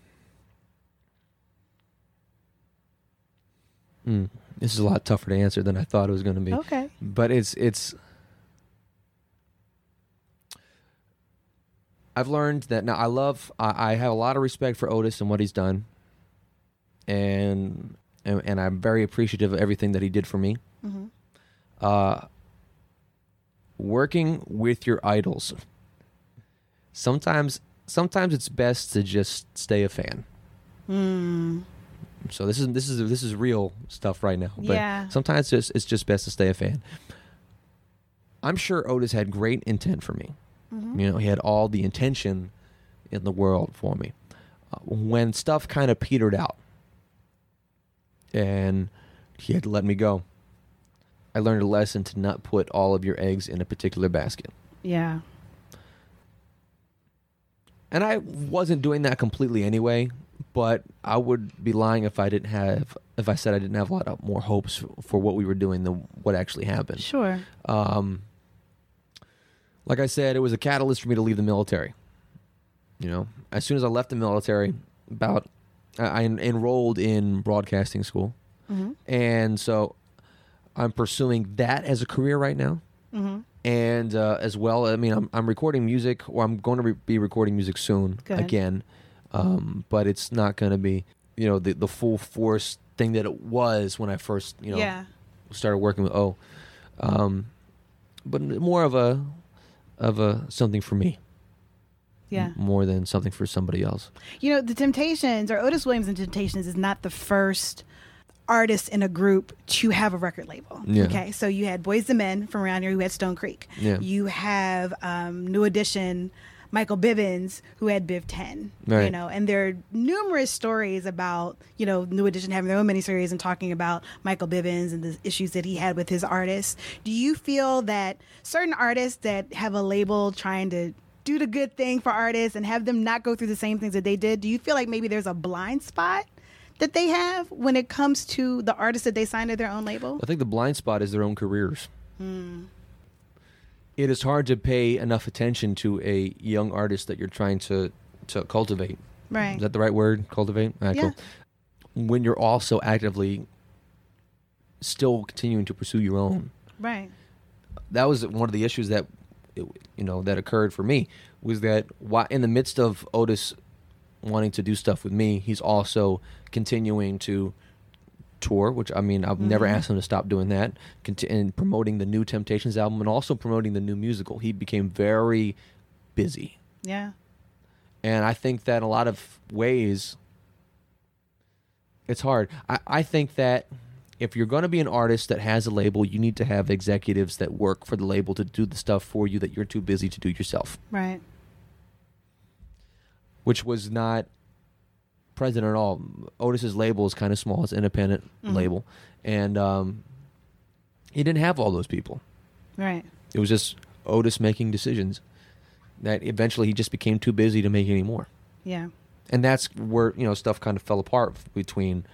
Mm, this is a lot tougher to answer than I thought it was going to be. Okay. But it's it's. I've learned that now. I love. I, I have a lot of respect for Otis and what he's done, and and, and I'm very appreciative of everything that he did for me. Uh, working with your idols. Sometimes, sometimes it's best to just stay a fan. So this is this is this is real stuff right now. But Yeah. sometimes it's, it's just best to stay a fan. I'm sure Otis had great intent for me. You know, he had all the intention in the world for me. Uh, when stuff kind of petered out, and he had to let me go, I learned a lesson to not put all of your eggs in a particular basket. Yeah. And I wasn't doing that completely anyway, but I would be lying if I didn't have if I said I didn't have a lot of more hopes for what we were doing than what actually happened. Sure. Um, like I said, it was a catalyst for me to leave the military. You know, as soon as I left the military, about I, I enrolled in broadcasting school, and so I'm pursuing that as a career right now. And uh, as well, I mean, I'm, I'm recording music, or I'm going to re- be recording music soon Good. again, um, but it's not going to be, you know, the the full force thing that it was when I first, you know, yeah. started working with O, um, but more of a of a something for me, Yeah. m- more than something for somebody else. You know, the Temptations or Otis Williams and Temptations is not the first artist in a group to have a record label. Yeah. Okay. So you had Boyz II Men from around here who had Stone Creek. Yeah. You have um, New Edition. Michael Bivins, who had Biv 10, right. you know, and there are numerous stories about, you know, New Edition having their own miniseries and talking about Michael Bivins and the issues that he had with his artists. Do you feel that certain artists that have a label trying to do the good thing for artists and have them not go through the same things that they did, do you feel like maybe there's a blind spot that they have when it comes to the artists that they sign to their own label? I think the blind spot is their own careers. Hmm. It is hard to pay enough attention to a young artist that you're trying to to cultivate. Right. Is that the right word? Cultivate. Right, Yeah. cool. When you're also actively still continuing to pursue your own. right. that was one of the issues that you know that occurred for me was that why in the midst of Otis wanting to do stuff with me, he's also continuing to tour, which I mean, I've never mm-hmm. asked him to stop doing that, conti- and promoting the new Temptations album and also promoting the new musical. He became very busy. Yeah. And I think that in a lot of ways, it's hard. I, I think that if you're going to be an artist that has a label, you need to have executives that work for the label to do the stuff for you that you're too busy to do yourself, Right. which was not present at all. Otis's label is kind of small, it's an independent label. And um, he didn't have all those people. Right. It was just Otis making decisions that eventually he just became too busy to make any more. Yeah. and that's where you know stuff kind of fell apart between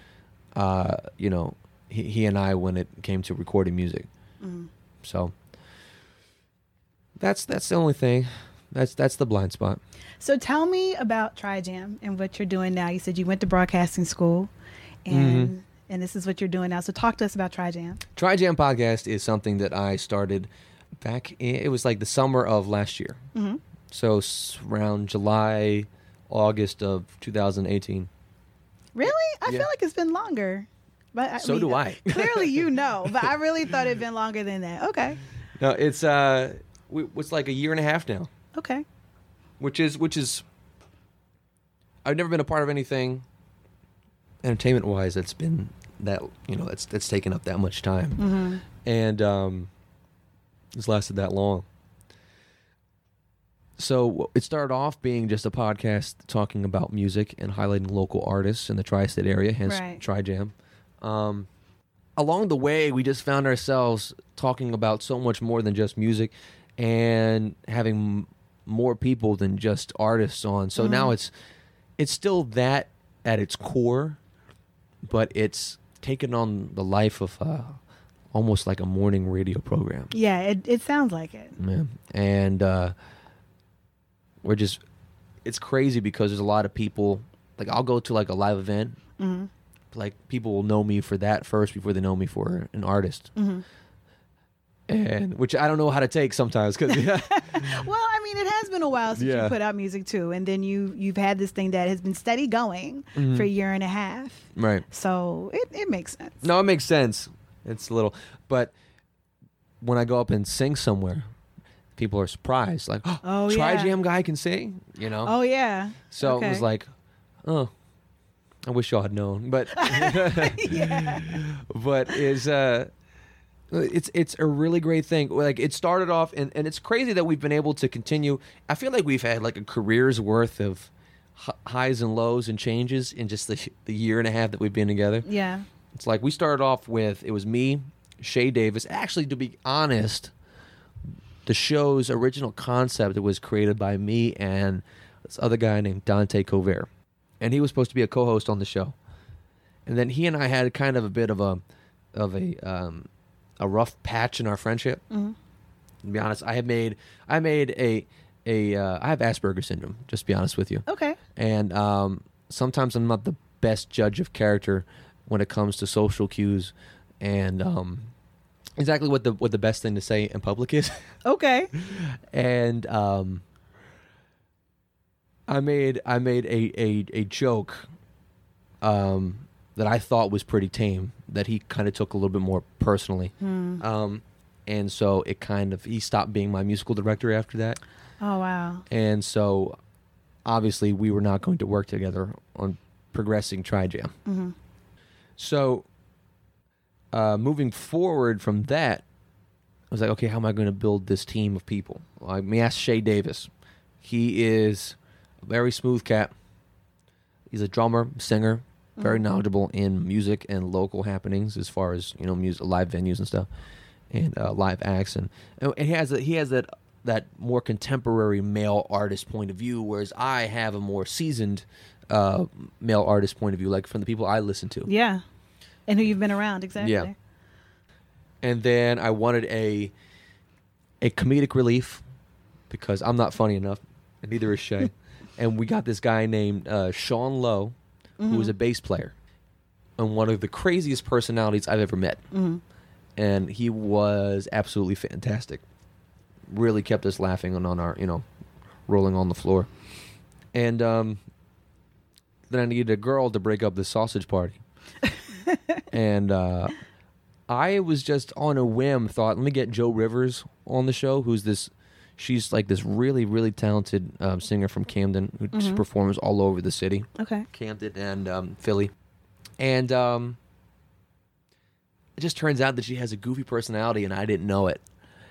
uh you know he, he and i when it came to recording music so that's that's the only thing that's that's the blind spot So tell me about TriJam and what you're doing now. You said you went to broadcasting school, and Mm-hmm. and this is what you're doing now. So talk to us about TriJam. trijam podcast is something that i started back in, it was like the summer of last year Mm-hmm. so around july august of 2018 Really? I Yeah. feel like it's been longer. But I So mean, do I. clearly, you know, but I really thought it'd been longer than that. Okay. no it's uh we, it's like a year and a half now Okay. which is which is I've never been a part of anything entertainment wise that's been that you know that's that's taken up that much time Mm-hmm. and um it's lasted that long so it started off being just a podcast talking about music and highlighting local artists in the tri-state area hence Right. tri-jam um along the way we just found ourselves talking about so much more than just music and having more people than just artists on so now it's it's still that at its core but it's taken on the life of uh, almost like a morning radio program Yeah, it, it sounds like it. yeah. and uh, we're just it's crazy because there's a lot of people like i'll go to like a live event Mm-hmm. like people will know me for that first before they know me for an artist Mm-hmm. and which i don't know how to take sometimes because Well, I mean, it has been a while since Yeah. you put out music too, and then you you've had this thing that has been steady going Mm-hmm. for a year and a half. right So it, it makes sense. No, it makes sense. It's a little, but when I go up and sing somewhere, people are surprised. Like, oh, Oh, Tri yeah. Jam guy can sing, you know. Oh yeah. so it was like, oh, I wish y'all had known, but yeah. but is uh. It's it's a really great thing. Like it started off, and, and it's crazy that we've been able to continue. I feel like we've had like a career's worth of hi- highs and lows and changes in just the, the year and a half that we've been together. Yeah. It's like we started off with it was me, Shay Davis. Actually, to be honest, the show's original concept was created by me and this other guy named Dante Cover, and he was supposed to be a co-host on the show. And then he and I had kind of a bit of a of a um, a rough patch in our friendship. Mm-hmm. To be honest, I have made I made a a uh, I have Asperger's syndrome. Just to be honest with you Okay. and um, sometimes I'm not the best judge of character when it comes to social cues and um, exactly what the what the best thing to say in public is. Okay. and um, I made I made a a, a joke um, that I thought was pretty tame that he kind of took a little bit more personally. Um, and so it kind of he stopped being my musical director after that. Oh wow. And so obviously we were not going to work together on progressing TriJam. Mm-hmm. So uh, moving forward from that, I was like, okay, how am I going to build this team of people? Well, I me ask Shay Davis. He is a very smooth cat. He's a drummer, singer, very knowledgeable in music and local happenings as far as you know, music, live venues and stuff, and uh, live acts, and, and he has a, he has that that more contemporary male artist point of view, whereas I have a more seasoned uh, male artist point of view, like from the people I listen to. Yeah. And who you've been around exactly. Yeah. and then I wanted a a comedic relief because I'm not funny enough, and neither is Shay. and we got this guy named uh, Sean Lowe, who was a bass player and one of the craziest personalities I've ever met. And he was absolutely fantastic. Really kept us laughing and on our, you know, rolling on the floor. And um, then I needed a girl to break up the sausage party. and uh, I was just on a whim thought, let me get Joe Rivers on the show, who's this. She's like this really, really talented um, singer from Camden who just performs all over the city. Okay. Camden and um, Philly, and um, it just turns out that she has a goofy personality, and I didn't know it,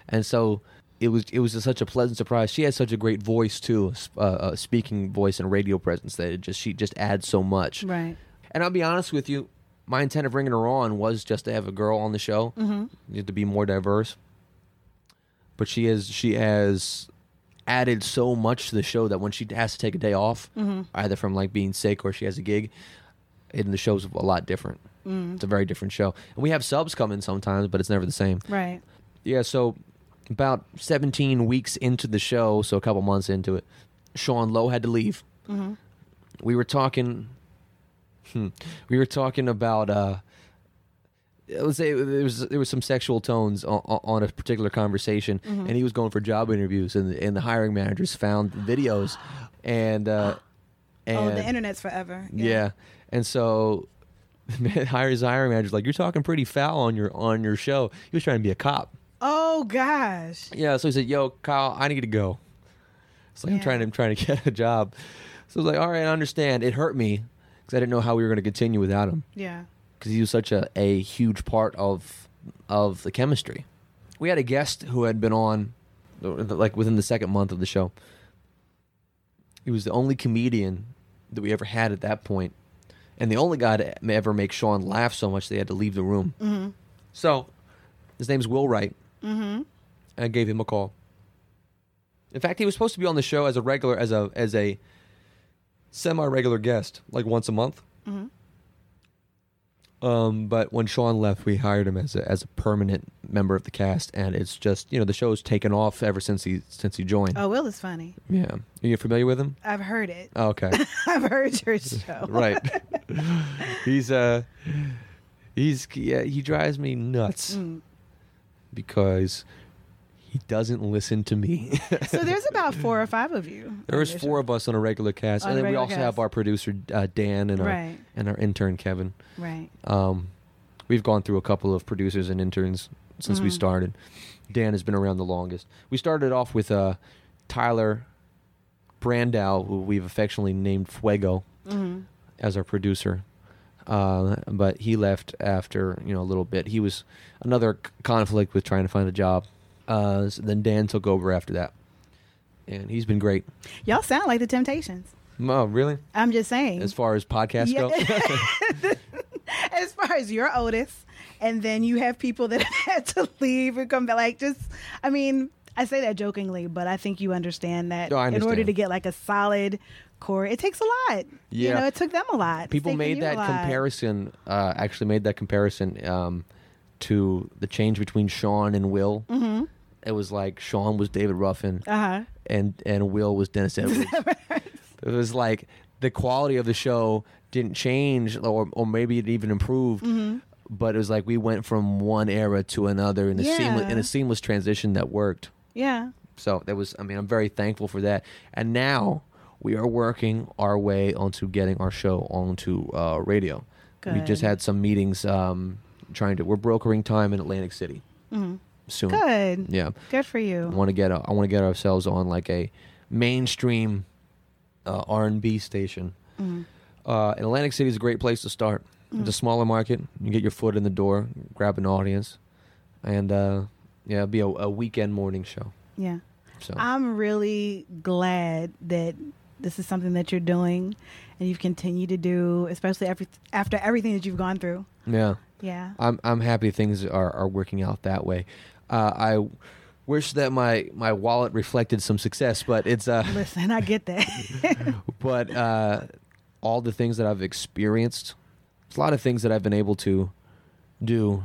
and so it was it was just such a pleasant surprise. She has such a great voice too, sp- uh, uh, speaking voice and radio presence that it just she just adds so much. Right. And I'll be honest with you, my intent of bringing her on was just to have a girl on the show, mm-hmm. to be more diverse. But she has she has added so much to the show that when she has to take a day off, either from like being sick or she has a gig, and the show's a lot different. It's a very different show, and we have subs come in sometimes, but it's never the same. Right. Yeah, so about 17 weeks into the show, so a couple months into it, Sean Lowe had to leave. We were talking. hmm, we were talking about. uh Let's say there was there was some sexual tones on, on a particular conversation, and he was going for job interviews, and and the hiring managers found videos, and uh, and oh, the internet's forever. yeah. And so hires hiring manager's like, You're talking pretty foul on your on your show. He was trying to be a cop. Oh gosh. Yeah, so he said, Yo, Kyle, I need to go. It's like I'm trying to I'm trying to get a job. So I was like, All right, I understand. It hurt me because I didn't know how we were gonna continue without him. Yeah. Because he was such a, a huge part of of the chemistry. We had a guest who had been on like within the second month of the show. He was the only comedian that we ever had at that point, and the only guy to ever make Sean laugh so much they had to leave the room. Mm-hmm. So, his name's Will Wright. Mm-hmm. I gave him a call. In fact, he was supposed to be on the show as a regular, as a as a semi-regular guest, like once a month. Um, but when Sean left, we hired him as a as a permanent member of the cast, and it's just you know the show's taken off ever since he since he joined. Oh, Will is funny. Yeah, are you familiar with him? I've heard it. Oh, okay, I've heard your show. right. he's uh, he's yeah, he drives me nuts Mm. because he doesn't listen to me. So there's about four or five of you. There's four of us on a regular cast, On and then we also cast. have our producer uh, Dan and our Right. and our intern Kevin. Right. Um, we've gone through a couple of producers and interns since Mm-hmm. we started. Dan has been around the longest. We started off with uh, Tyler Brandow, who we've affectionately named Fuego, Mm-hmm. as our producer. Uh, but he left after you know a little bit. He was another c- conflict with trying to find a job. Uh, so then Dan took over after that, and he's been great. Y'all sound like the Temptations. Oh, really? I'm just saying. As far as podcasts Yeah. go, as far as you're Otis, and then you have people that have had to leave and come back. Like, just, I mean, I say that jokingly, but I think you understand that No, I in order to get like a solid core, it takes a lot. You Yeah. know, it took them a lot. People made that comparison. Uh, actually, made that comparison um, to the change between Sean and Will. Mm-hmm. It was like Sean was David Ruffin, Uh huh. and and Will was Dennis Edwards. it was like the quality of the show didn't change, or or maybe it even improved. Mm-hmm. But it was like we went from one era to another in a seamless in a seamless transition that worked. Yeah. So that was, I mean, I'm very thankful for that. And now we are working our way onto getting our show onto uh, radio. We just had some meetings um, trying to. We're brokering time in Atlantic City soon. Good. Yeah, Good for you. I want to get. A, I want to get ourselves on like a mainstream uh, R&B station. Mm-hmm. Uh, and Atlantic City is a great place to start. It's a smaller market. You get your foot in the door, grab an audience, and uh, yeah, it'll be a, a weekend morning show. Yeah. So I'm really glad that this is something that you're doing and you've continued to do, especially after after everything that you've gone through. yeah. Yeah. I'm I'm happy things are, are working out that way. Uh, I wish that my, my wallet reflected some success, but it's uh, Listen, I get that. but uh, all the things that I've experienced, a lot of things that I've been able to do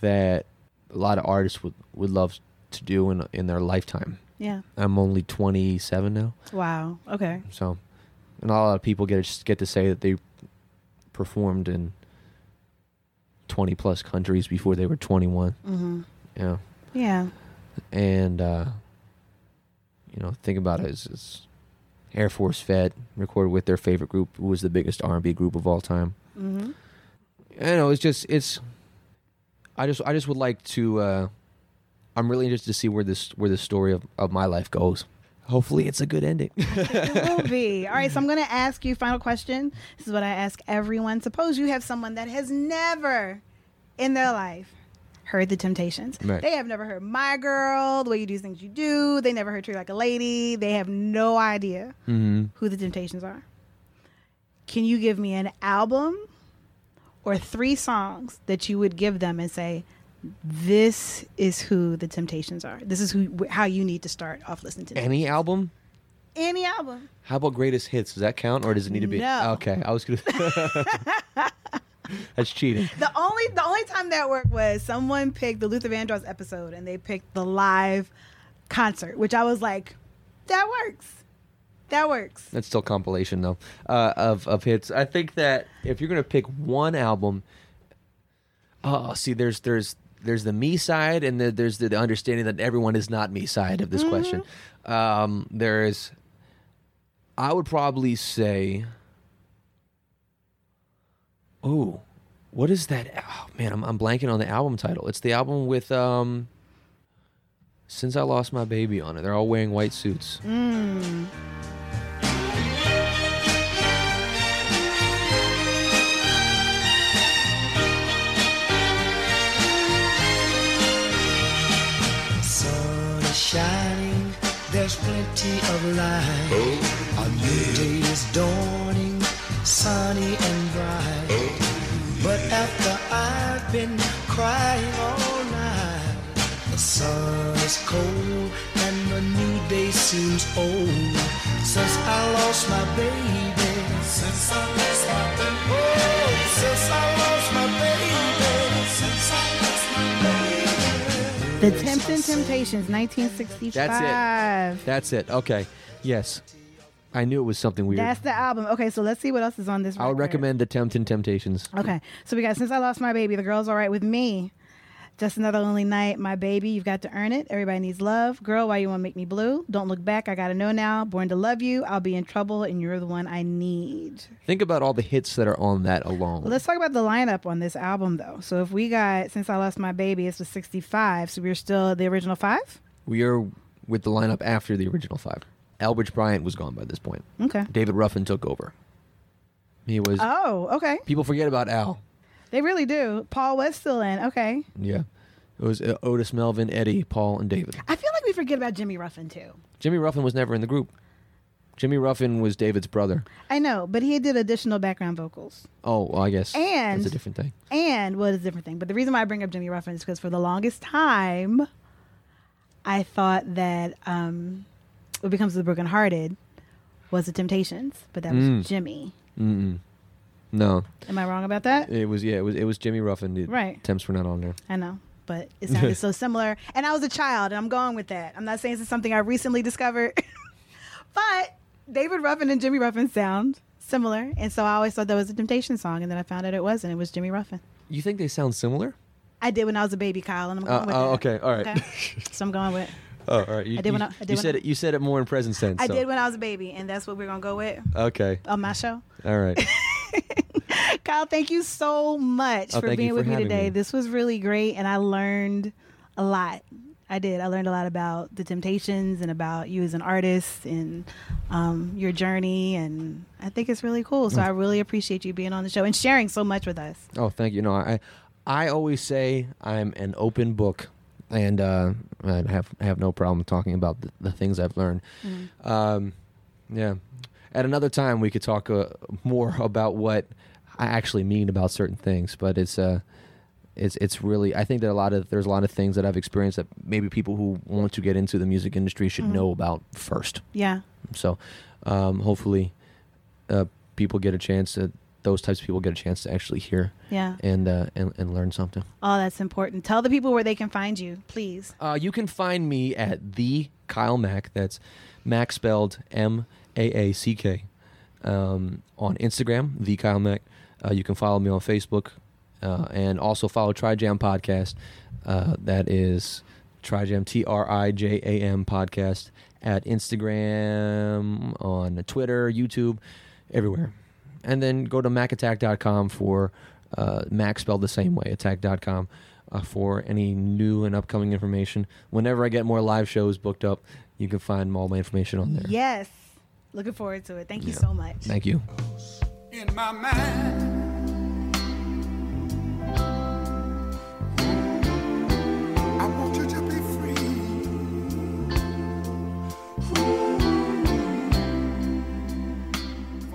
that a lot of artists would, would love to do in in their lifetime. yeah. I'm only 27 now, Wow. Okay. so and a lot of people get get to say that they performed in 20 plus countries before they were 21. Mm-hmm. Yeah. Yeah. and uh, you know, think about it as, as Air Force Fed recorded with their favorite group, who was the biggest R&B group of all time. Mm-hmm. I know it's just it's. I just I just would like to. Uh, I'm really interested to see where this where this story of, of my life goes. Hopefully, it's a good ending. It will be. All right, so I'm going to ask you final question. This is what I ask everyone. Suppose you have someone that has never in their life heard the Temptations. Right. They have never heard My Girl, the way you do things you do. They never heard Treat Like a Lady. They have no idea mm-hmm. who the Temptations are. Can you give me an album or three songs that you would give them and say, this is who the Temptations are. This is who how you need to start off listening to them. Any album? Any album. How about greatest hits? Does that count, or does it need to be? No. Okay, I was gonna. That's cheating. The only the only time that worked was someone picked the Luther Vandross episode and they picked the live concert, which I was like, that works. That works. That's still compilation though uh, of of hits. I think that if you're gonna pick one album, oh, see, there's there's there's the me side and the, there's the, the understanding that everyone is not me side of this question. Um, there's, I would probably say, oh, what is that? Oh man, I'm I'm blanking on the album title. It's the album with um. Since I lost my baby on it, they're all wearing white suits. sun plenty of light. Oh. A new day is dawning, sunny and bright. Oh. But after I've been crying all night, the sun is cold and the new day seems old. Since I lost my baby, since I lost my baby, oh, since I The Temptations, 1965. That's it. That's it. Okay. Yes. I knew it was something weird. That's the album. Okay, so let's see what else is on this. I would record. recommend the Temptations. Okay, so we got Since I Lost My Baby, The Girl's All Right With Me. Just Another Lonely Night, My Baby, You've Got to Earn It, Everybody Needs Love, Girl, Why You Want to Make Me Blue, Don't Look Back, I Gotta Know Now, Born to Love You, I'll Be in Trouble, and You're the One I Need. Think about all the hits that are on that alone. Well, let's talk about the lineup on this album, though. So if we got Since I Lost My Baby, it's the 65, so we're still the original five? we are with the lineup after the original five. Elbridge Bryant was gone by this point. Okay. David Ruffin took over. He was. Oh, okay. people forget about Al. They really do. Paul was still in. Okay. Yeah. It was uh, Otis Melvin, Eddie, Paul, and David. I feel like we forget about Jimmy Ruffin, too. Jimmy Ruffin was never in the group. Jimmy Ruffin was David's brother. I know, but he did additional background vocals. Oh, well, I guess And- that's a different thing. And well, it's a different thing. But the reason why I bring up Jimmy Ruffin is because for the longest time, I thought that um, what becomes the brokenhearted was the Temptations, but that was Mm. Jimmy. Mm-mm. No, Am I wrong about that? it was yeah, it was it was Jimmy Ruffin. The Right. Temps were not on there. I know, but it sounded so similar. And I was a child, and I'm going with that. I'm not saying this is something I recently discovered, but David Ruffin and Jimmy Ruffin sound similar, and so I always thought that was a Temptation song, and then I found out it wasn't. It was Jimmy Ruffin. You think they sound similar? I did when I was a baby, Kyle, and I'm going Uh, with oh, that. okay, all right. So I'm going with. Oh, all right. You, I did when you- I- I did you when said I- it. You said it more in present tense. I so- did when I was a baby, and that's what we're gonna go with Okay. on my show. All right. Kyle, thank you so much Oh, for being for with me today. me. This was really great, and I learned a lot. I did. I learned a lot about the Temptations and about you as an artist and um, your journey, and I think it's really cool. Mm. So I really appreciate you being on the show and sharing so much with us. Oh, thank you. No, I, I always say I'm an open book, and uh, I have have no problem talking about the, the things I've learned. Mm-hmm. Um, yeah. At another time, we could talk uh, more about what I actually mean about certain things, but it's uh, it's it's really I think that a lot of there's a lot of things that I've experienced that maybe people who want to get into the music industry should Mhm. know about first. Yeah. So, um, hopefully, uh, people get a chance to those types of people get a chance to actually hear Yeah. and uh, and, and learn something. Oh, that's important. Tell the people where they can find you, please. Uh, you can find me at the Kyle Maack. That's Mac spelled M A A C K. Um, on Instagram, the Kyle Maack. Uh, you can follow me on Facebook, uh, and also follow Trijam Podcast. Uh, that is Trijam T R I J A M Podcast at Instagram, on Twitter, YouTube, everywhere. And then go to maackattack.com for uh, Mac spelled the same way, attack.com, uh, for any new and upcoming information. Whenever I get more live shows booked up, you can find all my information on there. Yes. Looking forward to it. Thank you Yeah. so much. Thank you. in my mind. I want you to be free.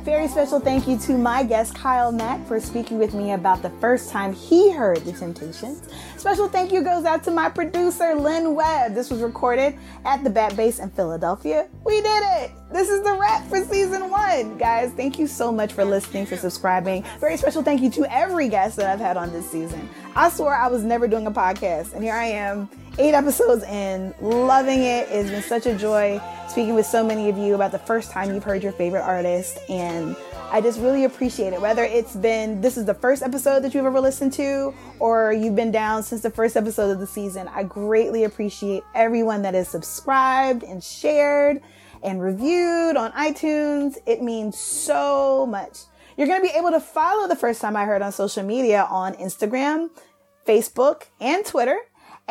Very special thank you to my guest Kyle Maack for speaking with me about the first time he heard The Temptations. Special thank you goes out to my producer Lynn Webb. This was recorded at the Bat Base in Philadelphia. We did it! This is the wrap for season one. Guys, thank you so much for listening, for subscribing. Very special thank you to every guest that I've had on this season. I swore I was never doing a podcast, and here I am, eight episodes in, loving it. It's been such a joy speaking with so many of you about the first time you've heard your favorite artist, and I just really appreciate it. Whether it's been this is the first episode that you've ever listened to, or you've been down since the first episode of the season, I greatly appreciate everyone that is subscribed and shared and reviewed on iTunes. It means so much. You're going to be able to follow the first time I heard on social media on Instagram, Facebook, and Twitter.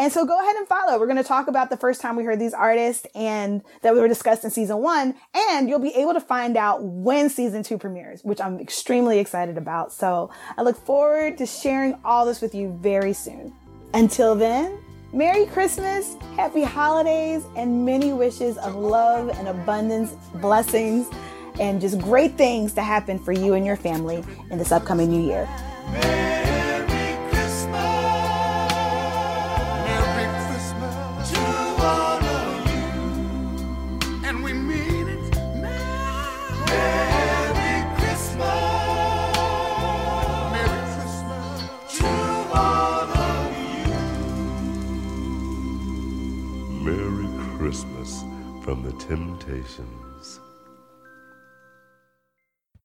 And so go ahead and follow. We're going to talk about the first time we heard these artists and that we were discussed in season one. And you'll be able to find out when season two premieres, which I'm extremely excited about. So I look forward to sharing all this with you very soon. Until then, Merry Christmas, Happy Holidays, and many wishes of love and abundance, blessings, and just great things to happen for you and your family in this upcoming new year. From the Temptations.